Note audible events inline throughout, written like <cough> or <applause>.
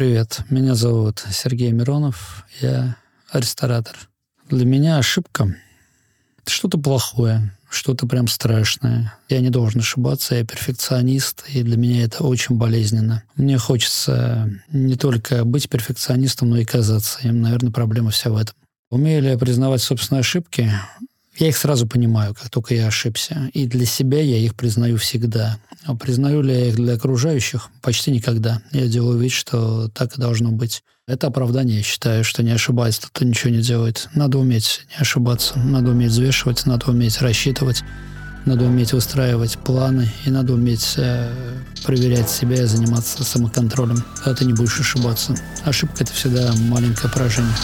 Привет, меня зовут Сергей Миронов, я ресторатор. Для меня ошибка – это что-то плохое, что-то прям страшное. Я не должен ошибаться, я перфекционист, и для меня это очень болезненно. Мне хочется не только быть перфекционистом, но и казаться. И, наверное, проблема вся в этом. Умею ли я признавать собственные ошибки? Я их сразу понимаю, как только я ошибся. И для себя я их признаю всегда. А признаю ли я их для окружающих? Почти никогда. Я делаю вид, что так и должно быть. Это оправдание, я считаю, что не ошибается, то ничего не делает. Надо уметь не ошибаться, надо уметь взвешивать, надо уметь рассчитывать, надо уметь выстраивать планы, и надо уметь э, проверять себя и заниматься самоконтролем. Когда ты не будешь ошибаться. Ошибка – это всегда маленькое поражение.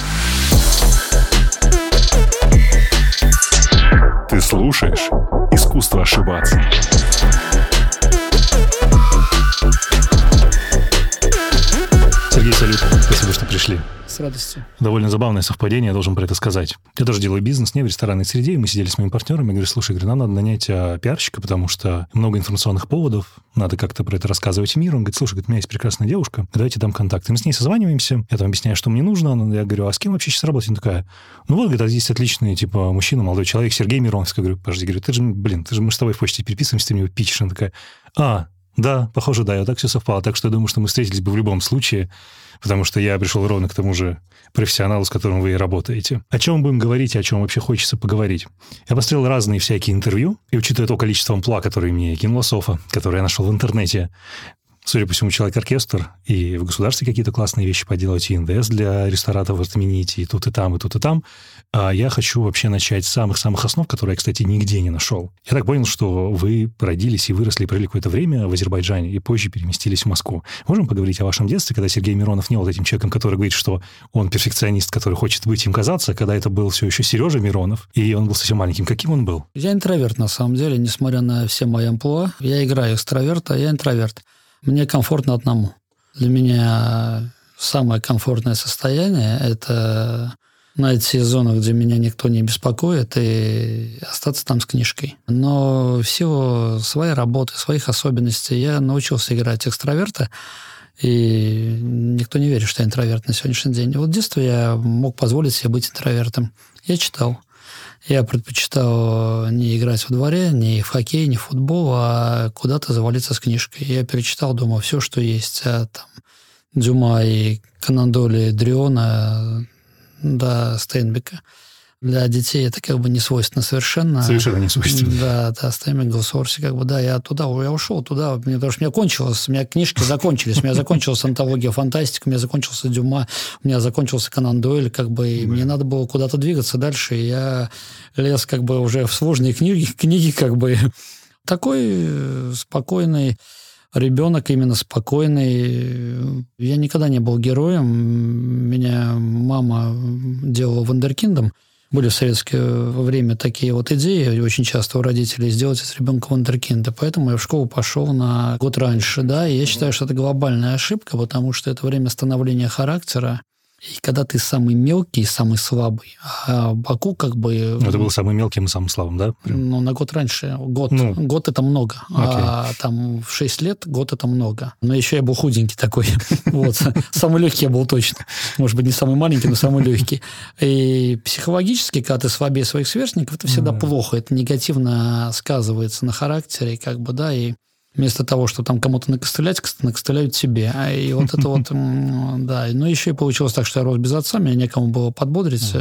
Ты слушаешь «Искусство ошибаться». Сергей, салют. Спасибо, что пришли. С радостью. Довольно забавное совпадение, я должен про это сказать. Я тоже делаю бизнес не в ресторанной среде, и мы сидели с моими партнерами, и говорю, слушай, говорю, нам надо нанять а, пиарщика, потому что много информационных поводов, надо как-то про это рассказывать миру. Он говорит, слушай, говорит, у меня есть прекрасная девушка, давайте дам контакты. Мы с ней созваниваемся, я там объясняю, что мне нужно, я говорю, а с кем вообще сейчас работать? Она такая, ну вот, говорит, здесь отличный, типа, мужчина, молодой человек, Сергей Миронов. Я говорю, подожди, говорю, ты же, блин, ты же мы с тобой в почте переписываемся, ты мне его пичешь. Она такая, а, да, похоже, да, вот так все совпало. Так что я думаю, что мы встретились бы в любом случае, потому что я пришел ровно к тому же профессионалу, с которым вы и работаете. О чем будем говорить и о чем вообще хочется поговорить? Я посмотрел разные всякие интервью, и учитывая то количество ампла, которые мне кинула Софа, которые я нашел в интернете, судя по всему, человек-оркестр, и в государстве какие-то классные вещи поделать, и НДС для ресторатов отменить, и тут, и там, и тут, и там. А я хочу вообще начать с самых-самых основ, которые я, кстати, нигде не нашел. Я так понял, что вы родились и выросли, и провели какое-то время в Азербайджане, и позже переместились в Москву. Можем поговорить о вашем детстве, когда Сергей Миронов не был этим человеком, который говорит, что он перфекционист, который хочет быть им казаться, когда это был все еще Сережа Миронов, и он был совсем маленьким. Каким он был? Я интроверт, на самом деле, несмотря на все мои амплуа. Я играю экстраверта, я интроверт. Мне комфортно одному. Для меня самое комфортное состояние – это найти зону, где меня никто не беспокоит, и остаться там с книжкой. Но в силу своей работы, своих особенностей я научился играть экстраверта, и никто не верит, что я интроверт на сегодняшний день. Вот в детстве я мог позволить себе быть интровертом. Я читал. Я предпочитал не играть во дворе, не в хоккей, не в футбол, а куда-то завалиться с книжкой. Я перечитал, думаю, все, что есть. А, там, Дюма и Канандоли, Дриона, до Стейнбека. Для детей это как бы не свойственно совершенно. Совершенно не свойственно. Да, да, Стейнбек, Голсорси, как бы, да, я туда, я ушел туда, мне, потому что у меня кончилось, у меня книжки закончились, у меня закончилась антология фантастика, у меня закончился Дюма, у меня закончился Канан Дойль, как бы, и мне надо было куда-то двигаться дальше, и я лез как бы уже в сложные книги, книги как бы, такой э, спокойный ребенок именно спокойный. Я никогда не был героем. Меня мама делала вандеркиндом. Были в советское время такие вот идеи очень часто у родителей сделать из ребенка вандеркинда. Поэтому я в школу пошел на год раньше. Да, и я считаю, что это глобальная ошибка, потому что это время становления характера. И когда ты самый мелкий, самый слабый, а Баку как бы... Ну, это был самый мелким и самым слабым, да? Прям? Ну, на год раньше. Год, ну, год это много. Окей. А там в 6 лет год это много. Но еще я был худенький такой. <laughs> Вот. Самый легкий я был точно. Может быть, не самый маленький, но самый легкий. И психологически, когда ты слабее своих сверстников, это всегда плохо. Это негативно сказывается на характере, как бы, да, и вместо того, чтобы там кому-то накостылять, накостыляют себе. А И вот это вот, <laughs> да. Ну, еще и получилось так, что я рос без отца, меня некому было подбодрить.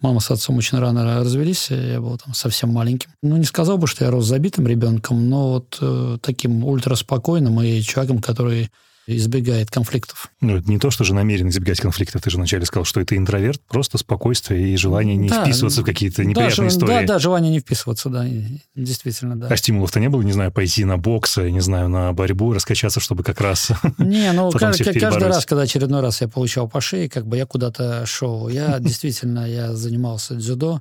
Мама с отцом очень рано развелись, я был там совсем маленьким. Ну, не сказал бы, что я рос забитым ребенком, но вот э, таким ультраспокойным и человеком, который избегает конфликтов. Ну, это не то, что же намерен избегать конфликтов. Ты же вначале сказал, что это интроверт, просто спокойствие и желание не да, вписываться в какие-то неприятные да, истории. Да, да, желание не вписываться, да, действительно, да. А стимулов-то не было, не знаю, пойти на бокс, не знаю, на борьбу, раскачаться, чтобы как раз <laughs> Не, ну, каждый, каждый раз, когда очередной раз я получал по шее, как бы я куда-то шел. Я <laughs> действительно, я занимался дзюдо,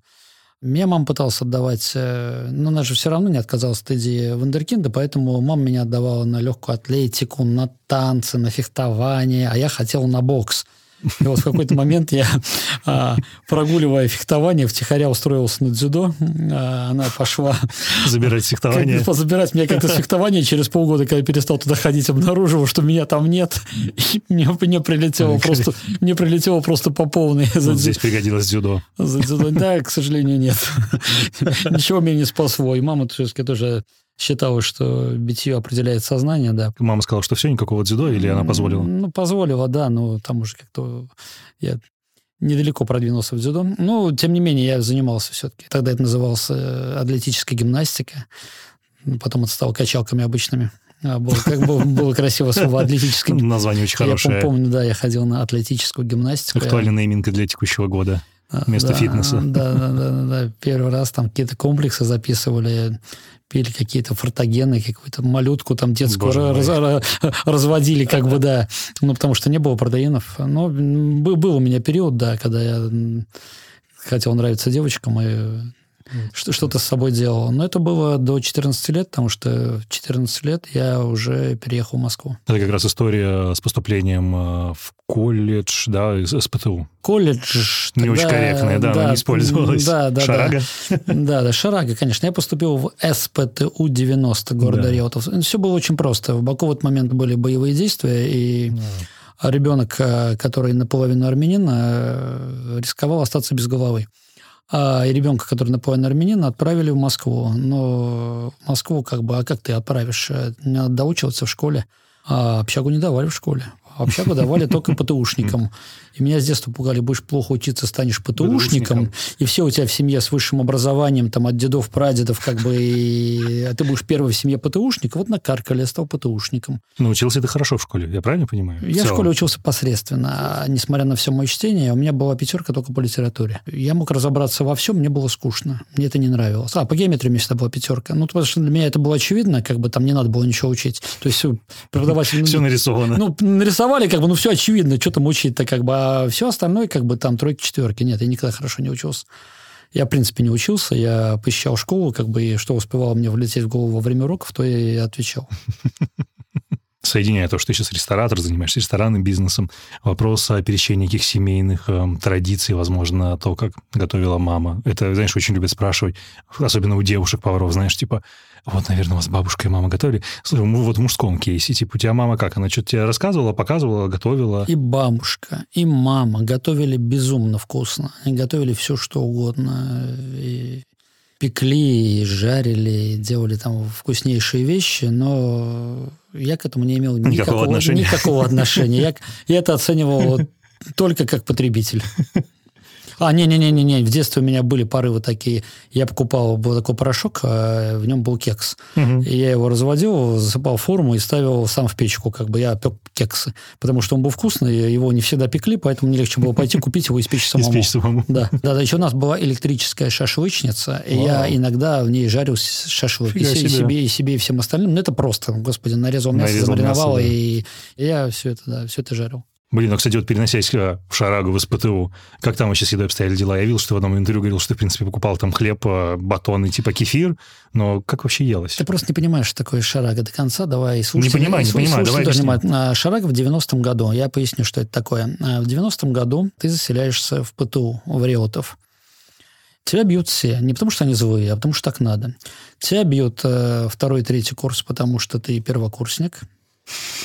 меня мама пыталась отдавать, э, но она же все равно не отказалась от идеи вундеркинда, поэтому мама меня отдавала на легкую атлетику, на танцы, на фехтование, а я хотел на бокс. И вот в какой-то момент я, а, прогуливая фехтование, втихаря устроился на дзюдо. А, она пошла... Забирать фехтование. Как, <laughs> забирать меня как-то с фехтования. Через полгода, когда я перестал туда ходить, обнаружил, что меня там нет. И мне, мне, прилетело просто, мне прилетело просто по полной. Вот здесь пригодилось дзюдо. За дзюдо. Да, к сожалению, нет. <laughs> Ничего меня не спасло. И мама все-таки тоже считала, что битье определяет сознание, да. Мама сказала, что все, никакого дзюдо, или она позволила? Ну, позволила, да, но там уже как-то я недалеко продвинулся в дзюдо. Но, тем не менее, я занимался все-таки. Тогда это называлось э, атлетическая гимнастика. Потом это стало качалками обычными. А, было, как было, <laughs> было красиво слово атлетическое. Название очень хорошее. Я помню, да, я ходил на атлетическую гимнастику. Актуальный нейминг для текущего года. Вместо да, фитнеса. <laughs> Да, да, да, да. Первый раз там какие-то комплексы записывали пили какие-то фортогены, какую-то малютку там детскую раз, <laughs> разводили, как бы, да. Ну, потому что не было протеинов. Но был у меня период, да, когда я хотел нравиться девочкам и что-то с собой делал. Но это было до 14 лет, потому что в 14 лет я уже переехал в Москву. Это как раз история с поступлением э, в колледж, да, из ПТУ. Колледж. Не тогда, очень корректная, да, да, она не использовалась. Да, да, Шарага. Да, да, Шарага, конечно. Я поступил в СПТУ-90 города да. Реутов. Все было очень просто. В Баку в этот момент были боевые действия, и да. ребенок, э, который наполовину армянин, э, рисковал остаться без головы а, ребенка, который наполовину армянин, отправили в Москву. Но в Москву как бы, а как ты отправишь? Не доучиваться в школе. А общагу не давали в школе. Общагу давали только <laughs> ПТУшникам. И меня с детства пугали, будешь плохо учиться, станешь ПТУшником, и все у тебя в семье с высшим образованием, там, от дедов, прадедов, как бы, и... а ты будешь первый в семье ПТУшник, вот накаркали, я стал ПТУшником. Научился ты хорошо в школе, я правильно понимаю? Я в, в школе учился посредственно, а, несмотря на все мое чтение, у меня была пятерка только по литературе. Я мог разобраться во всем, мне было скучно, мне это не нравилось. А, по геометрии у меня всегда была пятерка. Ну, потому что для меня это было очевидно, как бы там не надо было ничего учить. То есть преподаватель... <laughs> Все нарисовано. Ну, нарисовали, как бы, ну, все очевидно, что там учить-то, как бы, а все остальное, как бы там тройки, четверки. Нет, я никогда хорошо не учился. Я, в принципе, не учился, я посещал школу, как бы, и что успевало мне влететь в голову во время уроков, то я и отвечал. Соединяя то, что ты сейчас ресторатор, занимаешься ресторанным бизнесом, вопрос о пересечении каких семейных э, традиций, возможно, то, как готовила мама. Это, знаешь, очень любят спрашивать, особенно у девушек-поваров, знаешь, типа, вот, наверное, у вас бабушка и мама готовили. Слушай, вот в мужском кейсе, типа, у тебя мама как? Она что-то тебе рассказывала, показывала, готовила? И бабушка, и мама готовили безумно вкусно. Они готовили все, что угодно. И пекли, и жарили, и делали там вкуснейшие вещи, но я к этому не имел никакого, никакого отношения. Никакого отношения. Я, я это оценивал <laughs> только как потребитель. А, не-не-не-не, в детстве у меня были порывы такие. Я покупал, был такой порошок, а в нем был кекс. Угу. И я его разводил, засыпал форму и ставил сам в печку, как бы я пек кексы. Потому что он был вкусный, его не всегда пекли, поэтому мне легче было пойти купить его и испечь самому. Испечь самому. Да. да, да, еще у нас была электрическая шашлычница, и я иногда в ней жарил шашлык. И, себе. и себе, и всем остальным. Ну, это просто, господи, нарезал мясо, замариновал, и я все это, да, все это жарил. Блин, ну, кстати, вот переносясь в Шарагу, в СПТУ, как там вообще с едой обстояли дела? Я видел, что в одном интервью говорил, что, в принципе, покупал там хлеб, а, батоны, типа кефир, но как вообще елось? Ты просто не понимаешь, что такое Шарага до конца, давай слушай. Не понимаю, не понимаю, давай объясним. Шарага в 90-м году, я поясню, что это такое. А, в 90-м году ты заселяешься в ПТУ, в Реутов. Тебя бьют все. Не потому, что они злые, а потому, что так надо. Тебя бьют э, второй, третий курс, потому что ты первокурсник –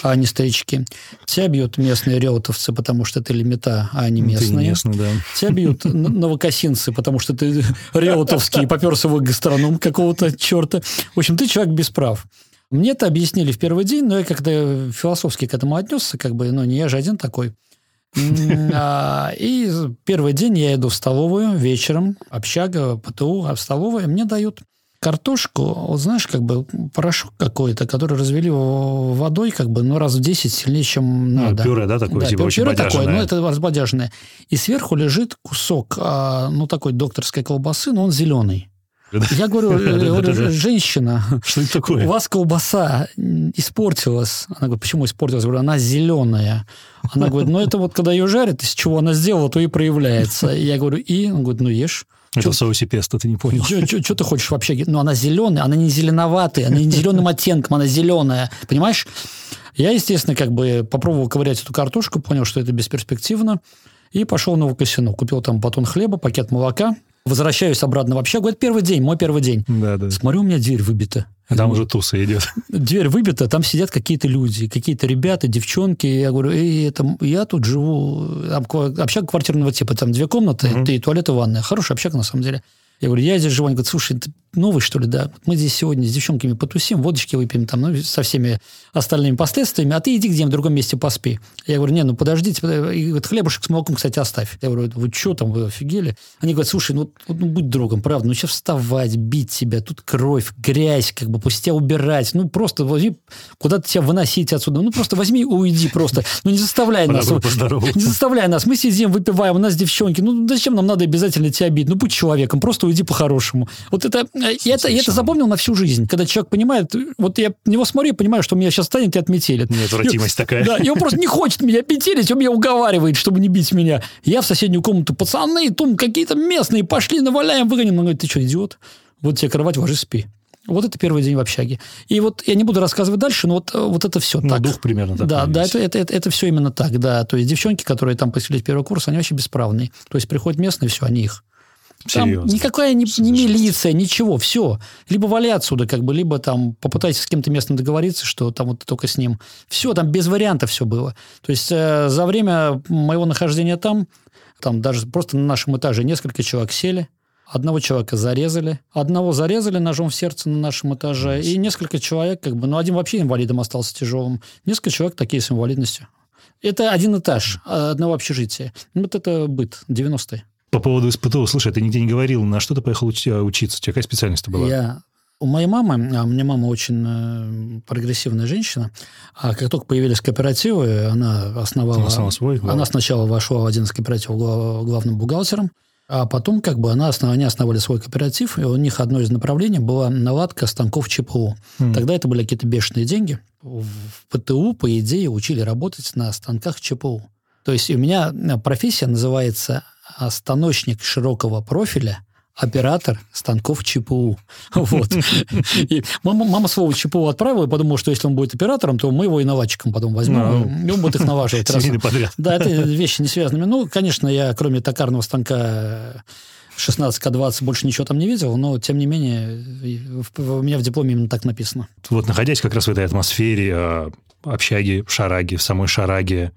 а не старички. Тебя бьют местные реутовцы, потому что ты лимита, а они местные. Ты местный, да. Тебя бьют новокосинцы, потому что ты реутовский и поперся в гастроном какого-то черта. В общем, ты человек без прав. Мне это объяснили в первый день, но я как-то философски к этому отнесся, как бы, ну, не я же один такой. А, и первый день я иду в столовую вечером, общага, ПТУ, а в столовую мне дают картошку, вот знаешь, как бы порошок какой-то, который развели водой, как бы, ну, раз в 10 сильнее, чем ну, надо. Пюре, да, такое, да, типа пюре очень такое, ну, это разбодяженное. И сверху лежит кусок, а, ну, такой докторской колбасы, но он зеленый. Я говорю, <laughs> э, говорю, женщина, что это такое? у вас колбаса испортилась. Она говорит, почему испортилась? Я говорю, она зеленая. Она говорит, ну это вот когда ее жарят, из чего она сделала, то и проявляется. Я говорю, и? Он говорит, ну ешь. Это в соусе песто, ты не понял. Что ты хочешь вообще? Ну, она зеленая, она не зеленоватая, она не зеленым оттенком, она зеленая. Понимаешь? Я, естественно, как бы попробовал ковырять эту картошку, понял, что это бесперспективно, и пошел в Новокосино. Купил там батон хлеба, пакет молока, возвращаюсь обратно в общагу. Это первый день, мой первый день. Да, да. Смотрю, у меня дверь выбита. А там уже туса идет. Дверь выбита, там сидят какие-то люди, какие-то ребята, девчонки. Я говорю, Эй, это, я тут живу, там, общага квартирного типа, там две комнаты, угу. и туалет и ванная. Хорошая общага, на самом деле. Я говорю, я здесь живу. Они говорят, слушай, ты новый, что ли, да? Мы здесь сегодня с девчонками потусим, водочки выпьем там, ну, со всеми остальными последствиями, а ты иди где-нибудь в другом месте поспи. Я говорю, не, ну подождите, и говорит, хлебушек с молоком, кстати, оставь. Я говорю, вы что там, вы офигели? Они говорят, слушай, ну, ну будь другом, правда, ну сейчас вставать, бить себя, тут кровь, грязь, как бы пусть тебя убирать, ну просто возьми, куда-то тебя выносить отсюда, ну просто возьми и уйди просто, ну не заставляй нас, не заставляй нас, мы сидим, выпиваем, у нас девчонки, ну зачем нам надо обязательно тебя бить, ну будь человеком, просто уйди по-хорошему. Вот это, э, и это, я это запомнил на всю жизнь. Когда человек понимает, вот я на него смотрю, я понимаю, что меня сейчас станет и отметелит. Неотвратимость и, такая. Да, и он просто не хочет меня петелить, он меня уговаривает, чтобы не бить меня. Я в соседнюю комнату, пацаны, там какие-то местные, пошли, наваляем, выгоним. Он говорит, ты что, идиот? Вот тебе кровать, ложись, спи. Вот это первый день в общаге. И вот я не буду рассказывать дальше, но вот, вот это все ну, так. дух примерно такой Да, да, это, это, это, это все именно так, да. То есть девчонки, которые там поселились первый курс, они вообще бесправные. То есть приходят местные, все, они их. Там Серьезно? никакая не, не милиция, ничего, все. Либо вали отсюда, как бы, либо там попытайся с кем-то местным договориться, что там вот только с ним. Все, там без вариантов все было. То есть э, за время моего нахождения там, там даже просто на нашем этаже несколько человек сели, одного человека зарезали, одного зарезали ножом в сердце на нашем этаже, и несколько человек, как бы, ну, один вообще инвалидом остался тяжелым, несколько человек такие с инвалидностью. Это один этаж одного общежития. Вот это быт 90-е. По поводу СПТУ, слушай, ты нигде не говорил, на что ты поехал учиться? У тебя какая специальность была? Я у моей мамы, а у меня мама очень э, прогрессивная женщина, а как только появились кооперативы, она основала... Она, свой, она сначала вошла в один из кооперативов главным бухгалтером, а потом как бы она, они основали свой кооператив, и у них одно из направлений была наладка станков ЧПУ. Mm. Тогда это были какие-то бешеные деньги. В ПТУ, по идее, учили работать на станках ЧПУ. То есть у меня профессия называется станочник широкого профиля, оператор станков ЧПУ. <laughs> Вот. И мама, мама своего ЧПУ отправила и подумала, что если он будет оператором, то мы его и наладчиком потом возьмем, ну, он будет их налаживать. подряд. Да, это вещи не связаны. Ну, конечно, я кроме токарного станка 16К20 больше ничего там не видел, но, тем не менее, у меня в дипломе именно так написано. Вот находясь как раз в этой атмосфере а, общаги в Шараге, в самой Шараге,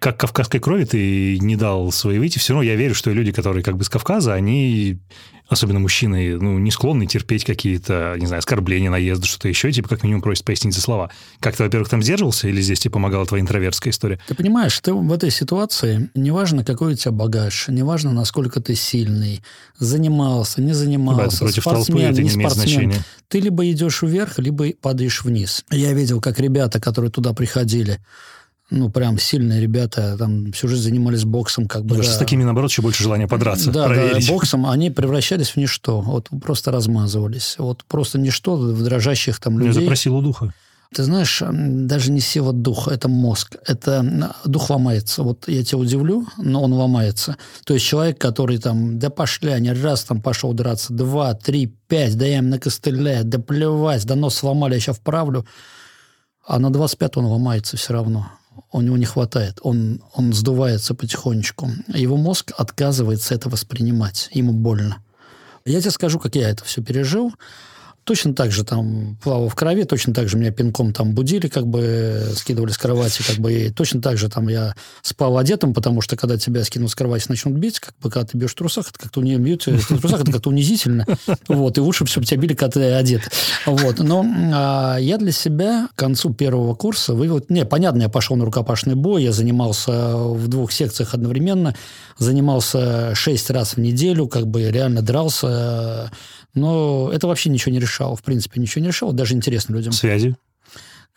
как кавказской крови ты не дал свои выйти, все равно я верю, что люди, которые как бы с Кавказа, они, особенно мужчины, ну, не склонны терпеть какие-то, не знаю, оскорбления, наезды, что-то еще, типа, как минимум просят пояснить за слова. Как ты, во-первых, там сдерживался, или здесь тебе помогала твоя интровертская история? Ты понимаешь, ты в этой ситуации, неважно, какой у тебя багаж, неважно, насколько ты сильный, занимался, не занимался, против спортсмен, толпы, не, не спортсмен, значения. ты либо идешь вверх, либо падаешь вниз. Я видел, как ребята, которые туда приходили, ну, прям сильные ребята, там всю жизнь занимались боксом. Как бы, да. С такими, наоборот, еще больше желания подраться, да, проверить. Да, боксом они превращались в ничто. Вот просто размазывались. Вот просто ничто в дрожащих там людей. Про силу духа. Ты знаешь, даже не сила духа, это мозг. Это дух ломается. Вот я тебя удивлю, но он ломается. То есть человек, который там, да пошли, они раз там пошел драться, два, три, пять, да я им накостыляю, да плевать, да нос сломали, я сейчас вправлю. А на 25 он ломается все равно у него не хватает, он, он сдувается потихонечку. Его мозг отказывается это воспринимать, ему больно. Я тебе скажу, как я это все пережил. Точно так же там плавал в крови, точно так же меня пинком там будили, как бы скидывали с кровати, как бы, и точно так же там я спал одетым, потому что когда тебя скинут с кровати, начнут бить, как бы, когда ты бьешь в трусах, это как-то не бьют в трусах, это как-то унизительно, вот, и лучше, чтобы тебя били, когда ты одет, вот. Но а, я для себя к концу первого курса вывел, не, понятно, я пошел на рукопашный бой, я занимался в двух секциях одновременно, занимался шесть раз в неделю, как бы реально дрался, но это вообще ничего не решало, в принципе, ничего не решало, даже интересно людям. Связи?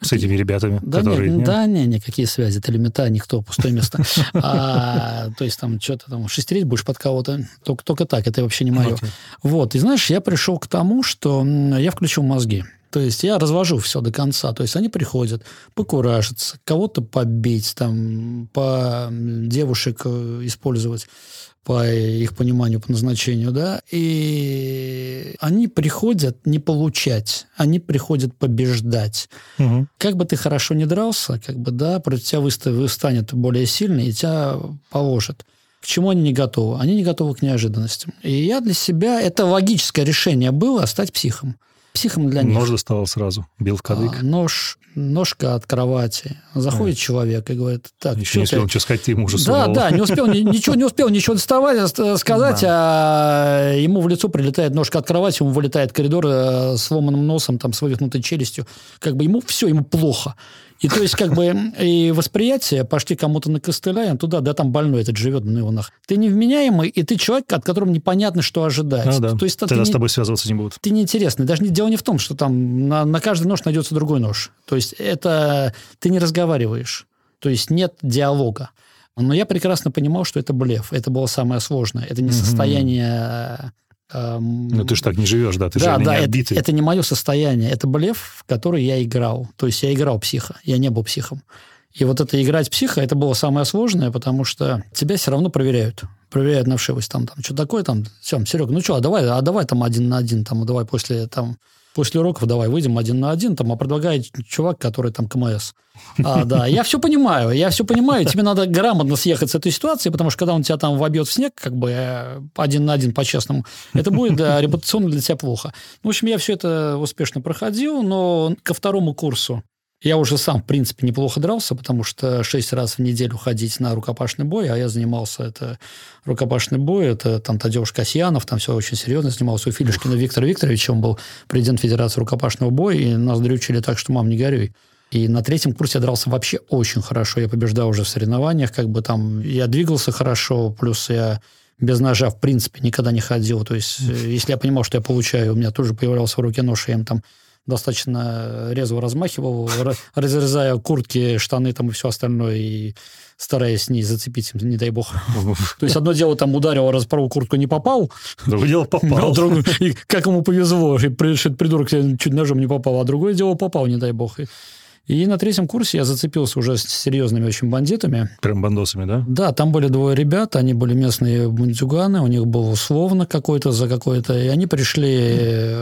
с этими ребятами, да, которые... Нет, да, не, никакие связи, это элемента, никто, пустое место. А, то есть там что-то там шестерить будешь под кого-то, только, только так, это вообще не мое. Okay. Вот, и знаешь, я пришел к тому, что я включил мозги. То есть я развожу все до конца. То есть они приходят покуражиться, кого-то побить, там, по девушек э, использовать по их пониманию, по назначению, да, и они приходят не получать, они приходят побеждать. Угу. Как бы ты хорошо не дрался, как бы, да, против тебя выстанет более сильный и тебя положат. К чему они не готовы? Они не готовы к неожиданностям. И я для себя, это логическое решение было стать психом психом для них. Нож доставал сразу, бил в кадык. А, нож, ножка от кровати. Заходит а. человек и говорит, так, Еще не успел ты... ничего сказать, ты ему уже Да, да, не успел, ничего не успел, ничего доставать, э, сказать, да. а ему в лицо прилетает ножка от кровати, ему вылетает коридор э, с сломанным носом, там, с вывихнутой челюстью. Как бы ему все, ему плохо. И то есть, как бы, и восприятие, пошли кому-то на костыля, туда, да, там больной этот живет, ну его нах. Ты невменяемый, и ты человек, от которого непонятно, что ожидать. Ну, да. То есть, Тогда с тобой связываться не будут. Ты неинтересный. Даже дело не в том, что там на, на каждый нож найдется другой нож. То есть, это ты не разговариваешь. То есть, нет диалога. Но я прекрасно понимал, что это блеф. Это было самое сложное. Это не угу. состояние ну, ты же так не живешь, да, ты да, же да, не отбитый. Это, это не мое состояние, это блеф, в который я играл. То есть я играл психа, я не был психом. И вот это играть психа, это было самое сложное, потому что тебя все равно проверяют. Проверяют на вшивость. Там, там, что такое там? Все, Серега, ну что, а давай, а давай там один на один, там, давай после там после уроков давай выйдем один на один, там, а предлагает чувак, который там КМС. А, да, я все понимаю, я все понимаю, тебе надо грамотно съехать с этой ситуации, потому что когда он тебя там вобьет в снег, как бы э, один на один по-честному, это будет да, репутационно для тебя плохо. В общем, я все это успешно проходил, но ко второму курсу я уже сам, в принципе, неплохо дрался, потому что шесть раз в неделю ходить на рукопашный бой, а я занимался это рукопашный бой, это там Тадеуш Касьянов, там все очень серьезно занимался. У Филишкина Виктор Викторович, он был президент Федерации рукопашного боя, и нас дрючили так, что мам, не горюй. И на третьем курсе я дрался вообще очень хорошо. Я побеждал уже в соревнованиях, как бы там я двигался хорошо, плюс я без ножа, в принципе, никогда не ходил. То есть, если я понимал, что я получаю, у меня тоже появлялся в руке нож, я им там достаточно резво размахивал, разрезая куртки, штаны там и все остальное, и стараясь не зацепить, не дай бог. <laughs> То есть одно дело там ударил, распорол куртку, не попал. Другое дело попал. Другое, и как ему повезло, и придурок чуть ножом не попал, а другое дело попал, не дай бог. И на третьем курсе я зацепился уже с серьезными очень бандитами. Прям бандосами, да? Да, там были двое ребят, они были местные бандюганы, у них был условно какой-то за какой-то, и они пришли,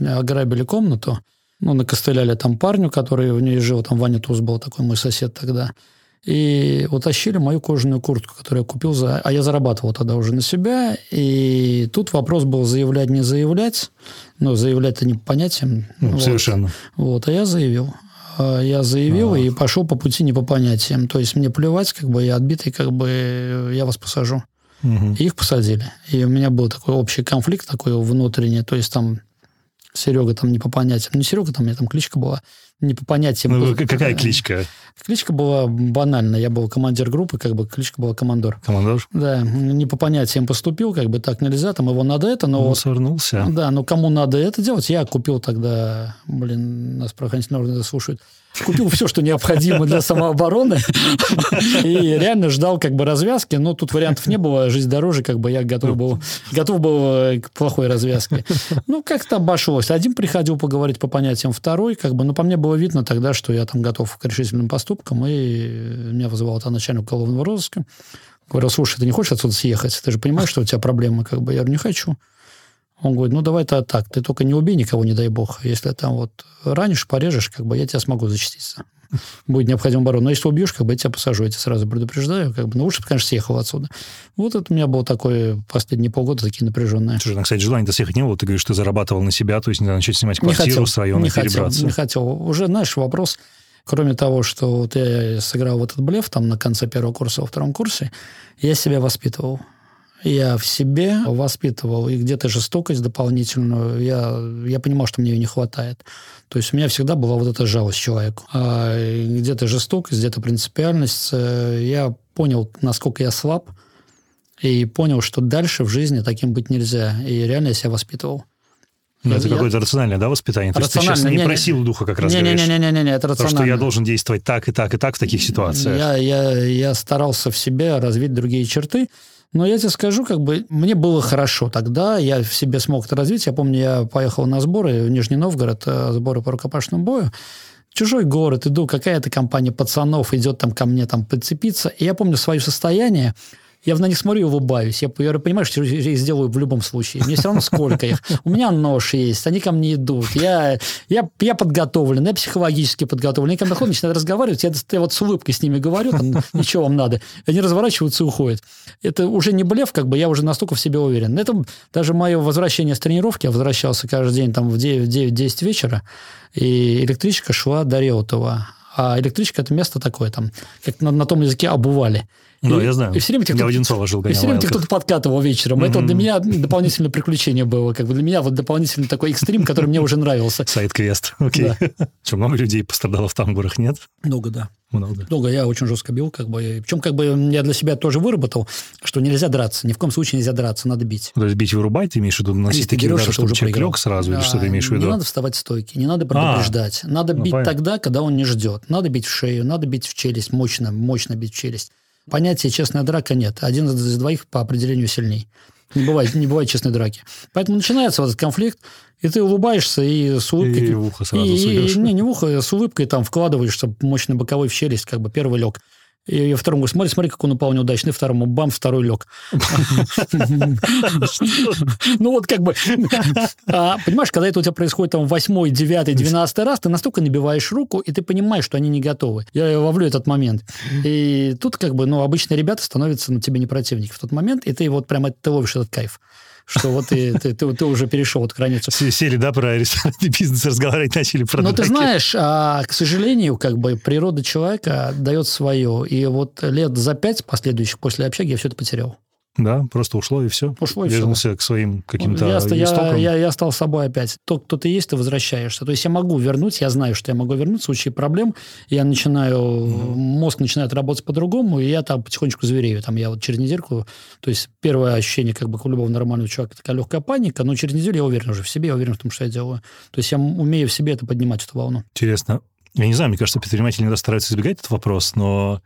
ограбили комнату, ну, накостыляли там парню, который в ней жил, там Ваня Туз был такой мой сосед тогда, и утащили мою кожаную куртку, которую я купил за... А я зарабатывал тогда уже на себя. И тут вопрос был заявлять, не заявлять. Ну, заявлять-то не по понятиям. Ну, вот. Совершенно. Вот, а я заявил. А, я заявил а. и пошел по пути не по понятиям. То есть мне плевать, как бы я отбитый, как бы я вас посажу. Угу. И их посадили. И у меня был такой общий конфликт такой внутренний. То есть там Серега там не по понятиям. Не Серега, там у меня там кличка была. Не по понятиям. Ну, какая кличка? Кличка была банальная. Я был командир группы, как бы кличка была командор. Командор? Да. Не по понятиям поступил, как бы так нельзя, там его надо это, но... Он свернулся. Да, но кому надо это делать, я купил тогда... Блин, нас правоохранительные органы слушают купил все, что необходимо для самообороны, и реально ждал как бы развязки, но тут вариантов не было, жизнь дороже, как бы я готов был, готов был к плохой развязке. Ну, как-то обошлось. Один приходил поговорить по понятиям, второй, как бы, ну, по мне было видно тогда, что я там готов к решительным поступкам, и меня вызывал там начальник уголовного розыска. Говорил, слушай, ты не хочешь отсюда съехать? Ты же понимаешь, что у тебя проблемы? Как бы я говорю, не хочу. Он говорит, ну, давай-то так, ты только не убей никого, не дай бог. Если там вот ранишь, порежешь, как бы я тебя смогу защититься. <laughs> Будет необходимо оборона. Но если убьешь, как бы я тебя посажу, я тебя сразу предупреждаю. Как бы, ну, лучше, конечно, съехал отсюда. Вот это у меня было такое последние полгода такие напряженные. Слушай, ну, кстати, желания-то съехать не было. Ты говоришь, что зарабатывал на себя, то есть надо начать снимать квартиру не хотел, с района не. Хотел, не хотел. Уже, знаешь, вопрос, кроме того, что вот я сыграл в этот блеф там на конце первого курса, во втором курсе, я себя воспитывал я в себе воспитывал, и где-то жестокость дополнительную, я, я понимал, что мне ее не хватает. То есть у меня всегда была вот эта жалость человеку. А где-то жестокость, где-то принципиальность. Э, я понял, насколько я слаб, и понял, что дальше в жизни таким быть нельзя. И реально я себя воспитывал. Ну, это я... какое-то рациональное, да, воспитание? То есть ты сейчас не, не про силу духа как раз не, говоришь? Не-не-не, это рационально. То, что я должен действовать так и так и так в таких ситуациях. Я, я, я старался в себе развить другие черты. Но я тебе скажу, как бы мне было хорошо тогда, я в себе смог это развить. Я помню, я поехал на сборы в Нижний Новгород, э, сборы по рукопашному бою. Чужой город, иду, какая-то компания пацанов идет там ко мне там подцепиться. И я помню свое состояние, я на них смотрю и улыбаюсь. Я, я понимаю, что я их сделаю в любом случае. Мне все равно сколько их. У меня нож есть, они ко мне идут. Я, я, я подготовлен, я психологически подготовлен. Они ко мне ходят, начинают разговаривать. Я, я вот с улыбкой с ними говорю, там, ничего вам надо. Они разворачиваются и уходят. Это уже не блеф, как бы я уже настолько в себе уверен. Это даже мое возвращение с тренировки. Я возвращался каждый день там в 9-10 вечера, и электричка шла до Реутова. А электричка – это место такое, там, как на, на том языке обували. Ну, я знаю. И все время я в Одинцово жил, И все время кто-то подкатывал вечером. Mm-hmm. Это для меня дополнительное приключение было. Как бы для меня вот дополнительный такой экстрим, который мне уже нравился. Сайт-квест, окей. Да. <laughs> Что, много людей пострадало в тамбурах, нет? Много, да. Много. Долго я очень жестко бил, как бы. Причем, как бы, я для себя тоже выработал, что нельзя драться. Ни в коем случае нельзя драться, надо бить. То есть бить вырубать, ты имеешь в виду наносить такие удары, чтобы человек лег сразу, или что ты имеешь в виду? Не надо вставать в стойки, не надо предупреждать. А, надо ну, бить понятно. тогда, когда он не ждет. Надо бить в шею, надо бить в челюсть, мощно, мощно бить в челюсть. Понятия честная драка нет. Один из двоих по определению сильней. Не бывает, не бывает честной драки. Поэтому начинается вот этот конфликт, и ты улыбаешься и с улыбкой... И в ухо сразу и, и, Не, не в ухо, а с улыбкой там вкладываешь, чтобы мощно боковой в челюсть, как бы первый лег. И второму говорю, смотри, смотри, как он упал неудачно. И второму, бам, второй лег. Ну вот как бы... А, понимаешь, когда это у тебя происходит там восьмой, девятый, двенадцатый раз, ты настолько набиваешь руку, и ты понимаешь, что они не готовы. Я ловлю этот момент. И тут как бы, ну, обычные ребята становятся на тебе не противники в тот момент, и ты вот прямо ты ловишь этот кайф что вот ты, <laughs> ты, ты, ты уже перешел от границу. Сели, да, про ресторанный бизнес разговаривать, начали про Но ты знаешь, а, к сожалению, как бы природа человека дает свое. И вот лет за пять последующих после общаги я все это потерял. Да, просто ушло и все. Ушло и Вернулся все. к своим каким-то я, истокам. Я, я, я стал собой опять. То, кто ты есть, ты возвращаешься. То есть я могу вернуть, я знаю, что я могу вернуть в случае проблем. Я начинаю, mm-hmm. мозг начинает работать по-другому, и я там потихонечку зверею. Там я вот через недельку, то есть первое ощущение как бы у любого нормального человека такая легкая паника, но через неделю я уверен уже в себе, я уверен в том, что я делаю. То есть я умею в себе это поднимать, эту волну. Интересно. Я не знаю, мне кажется, предприниматели иногда стараются избегать этот вопрос, но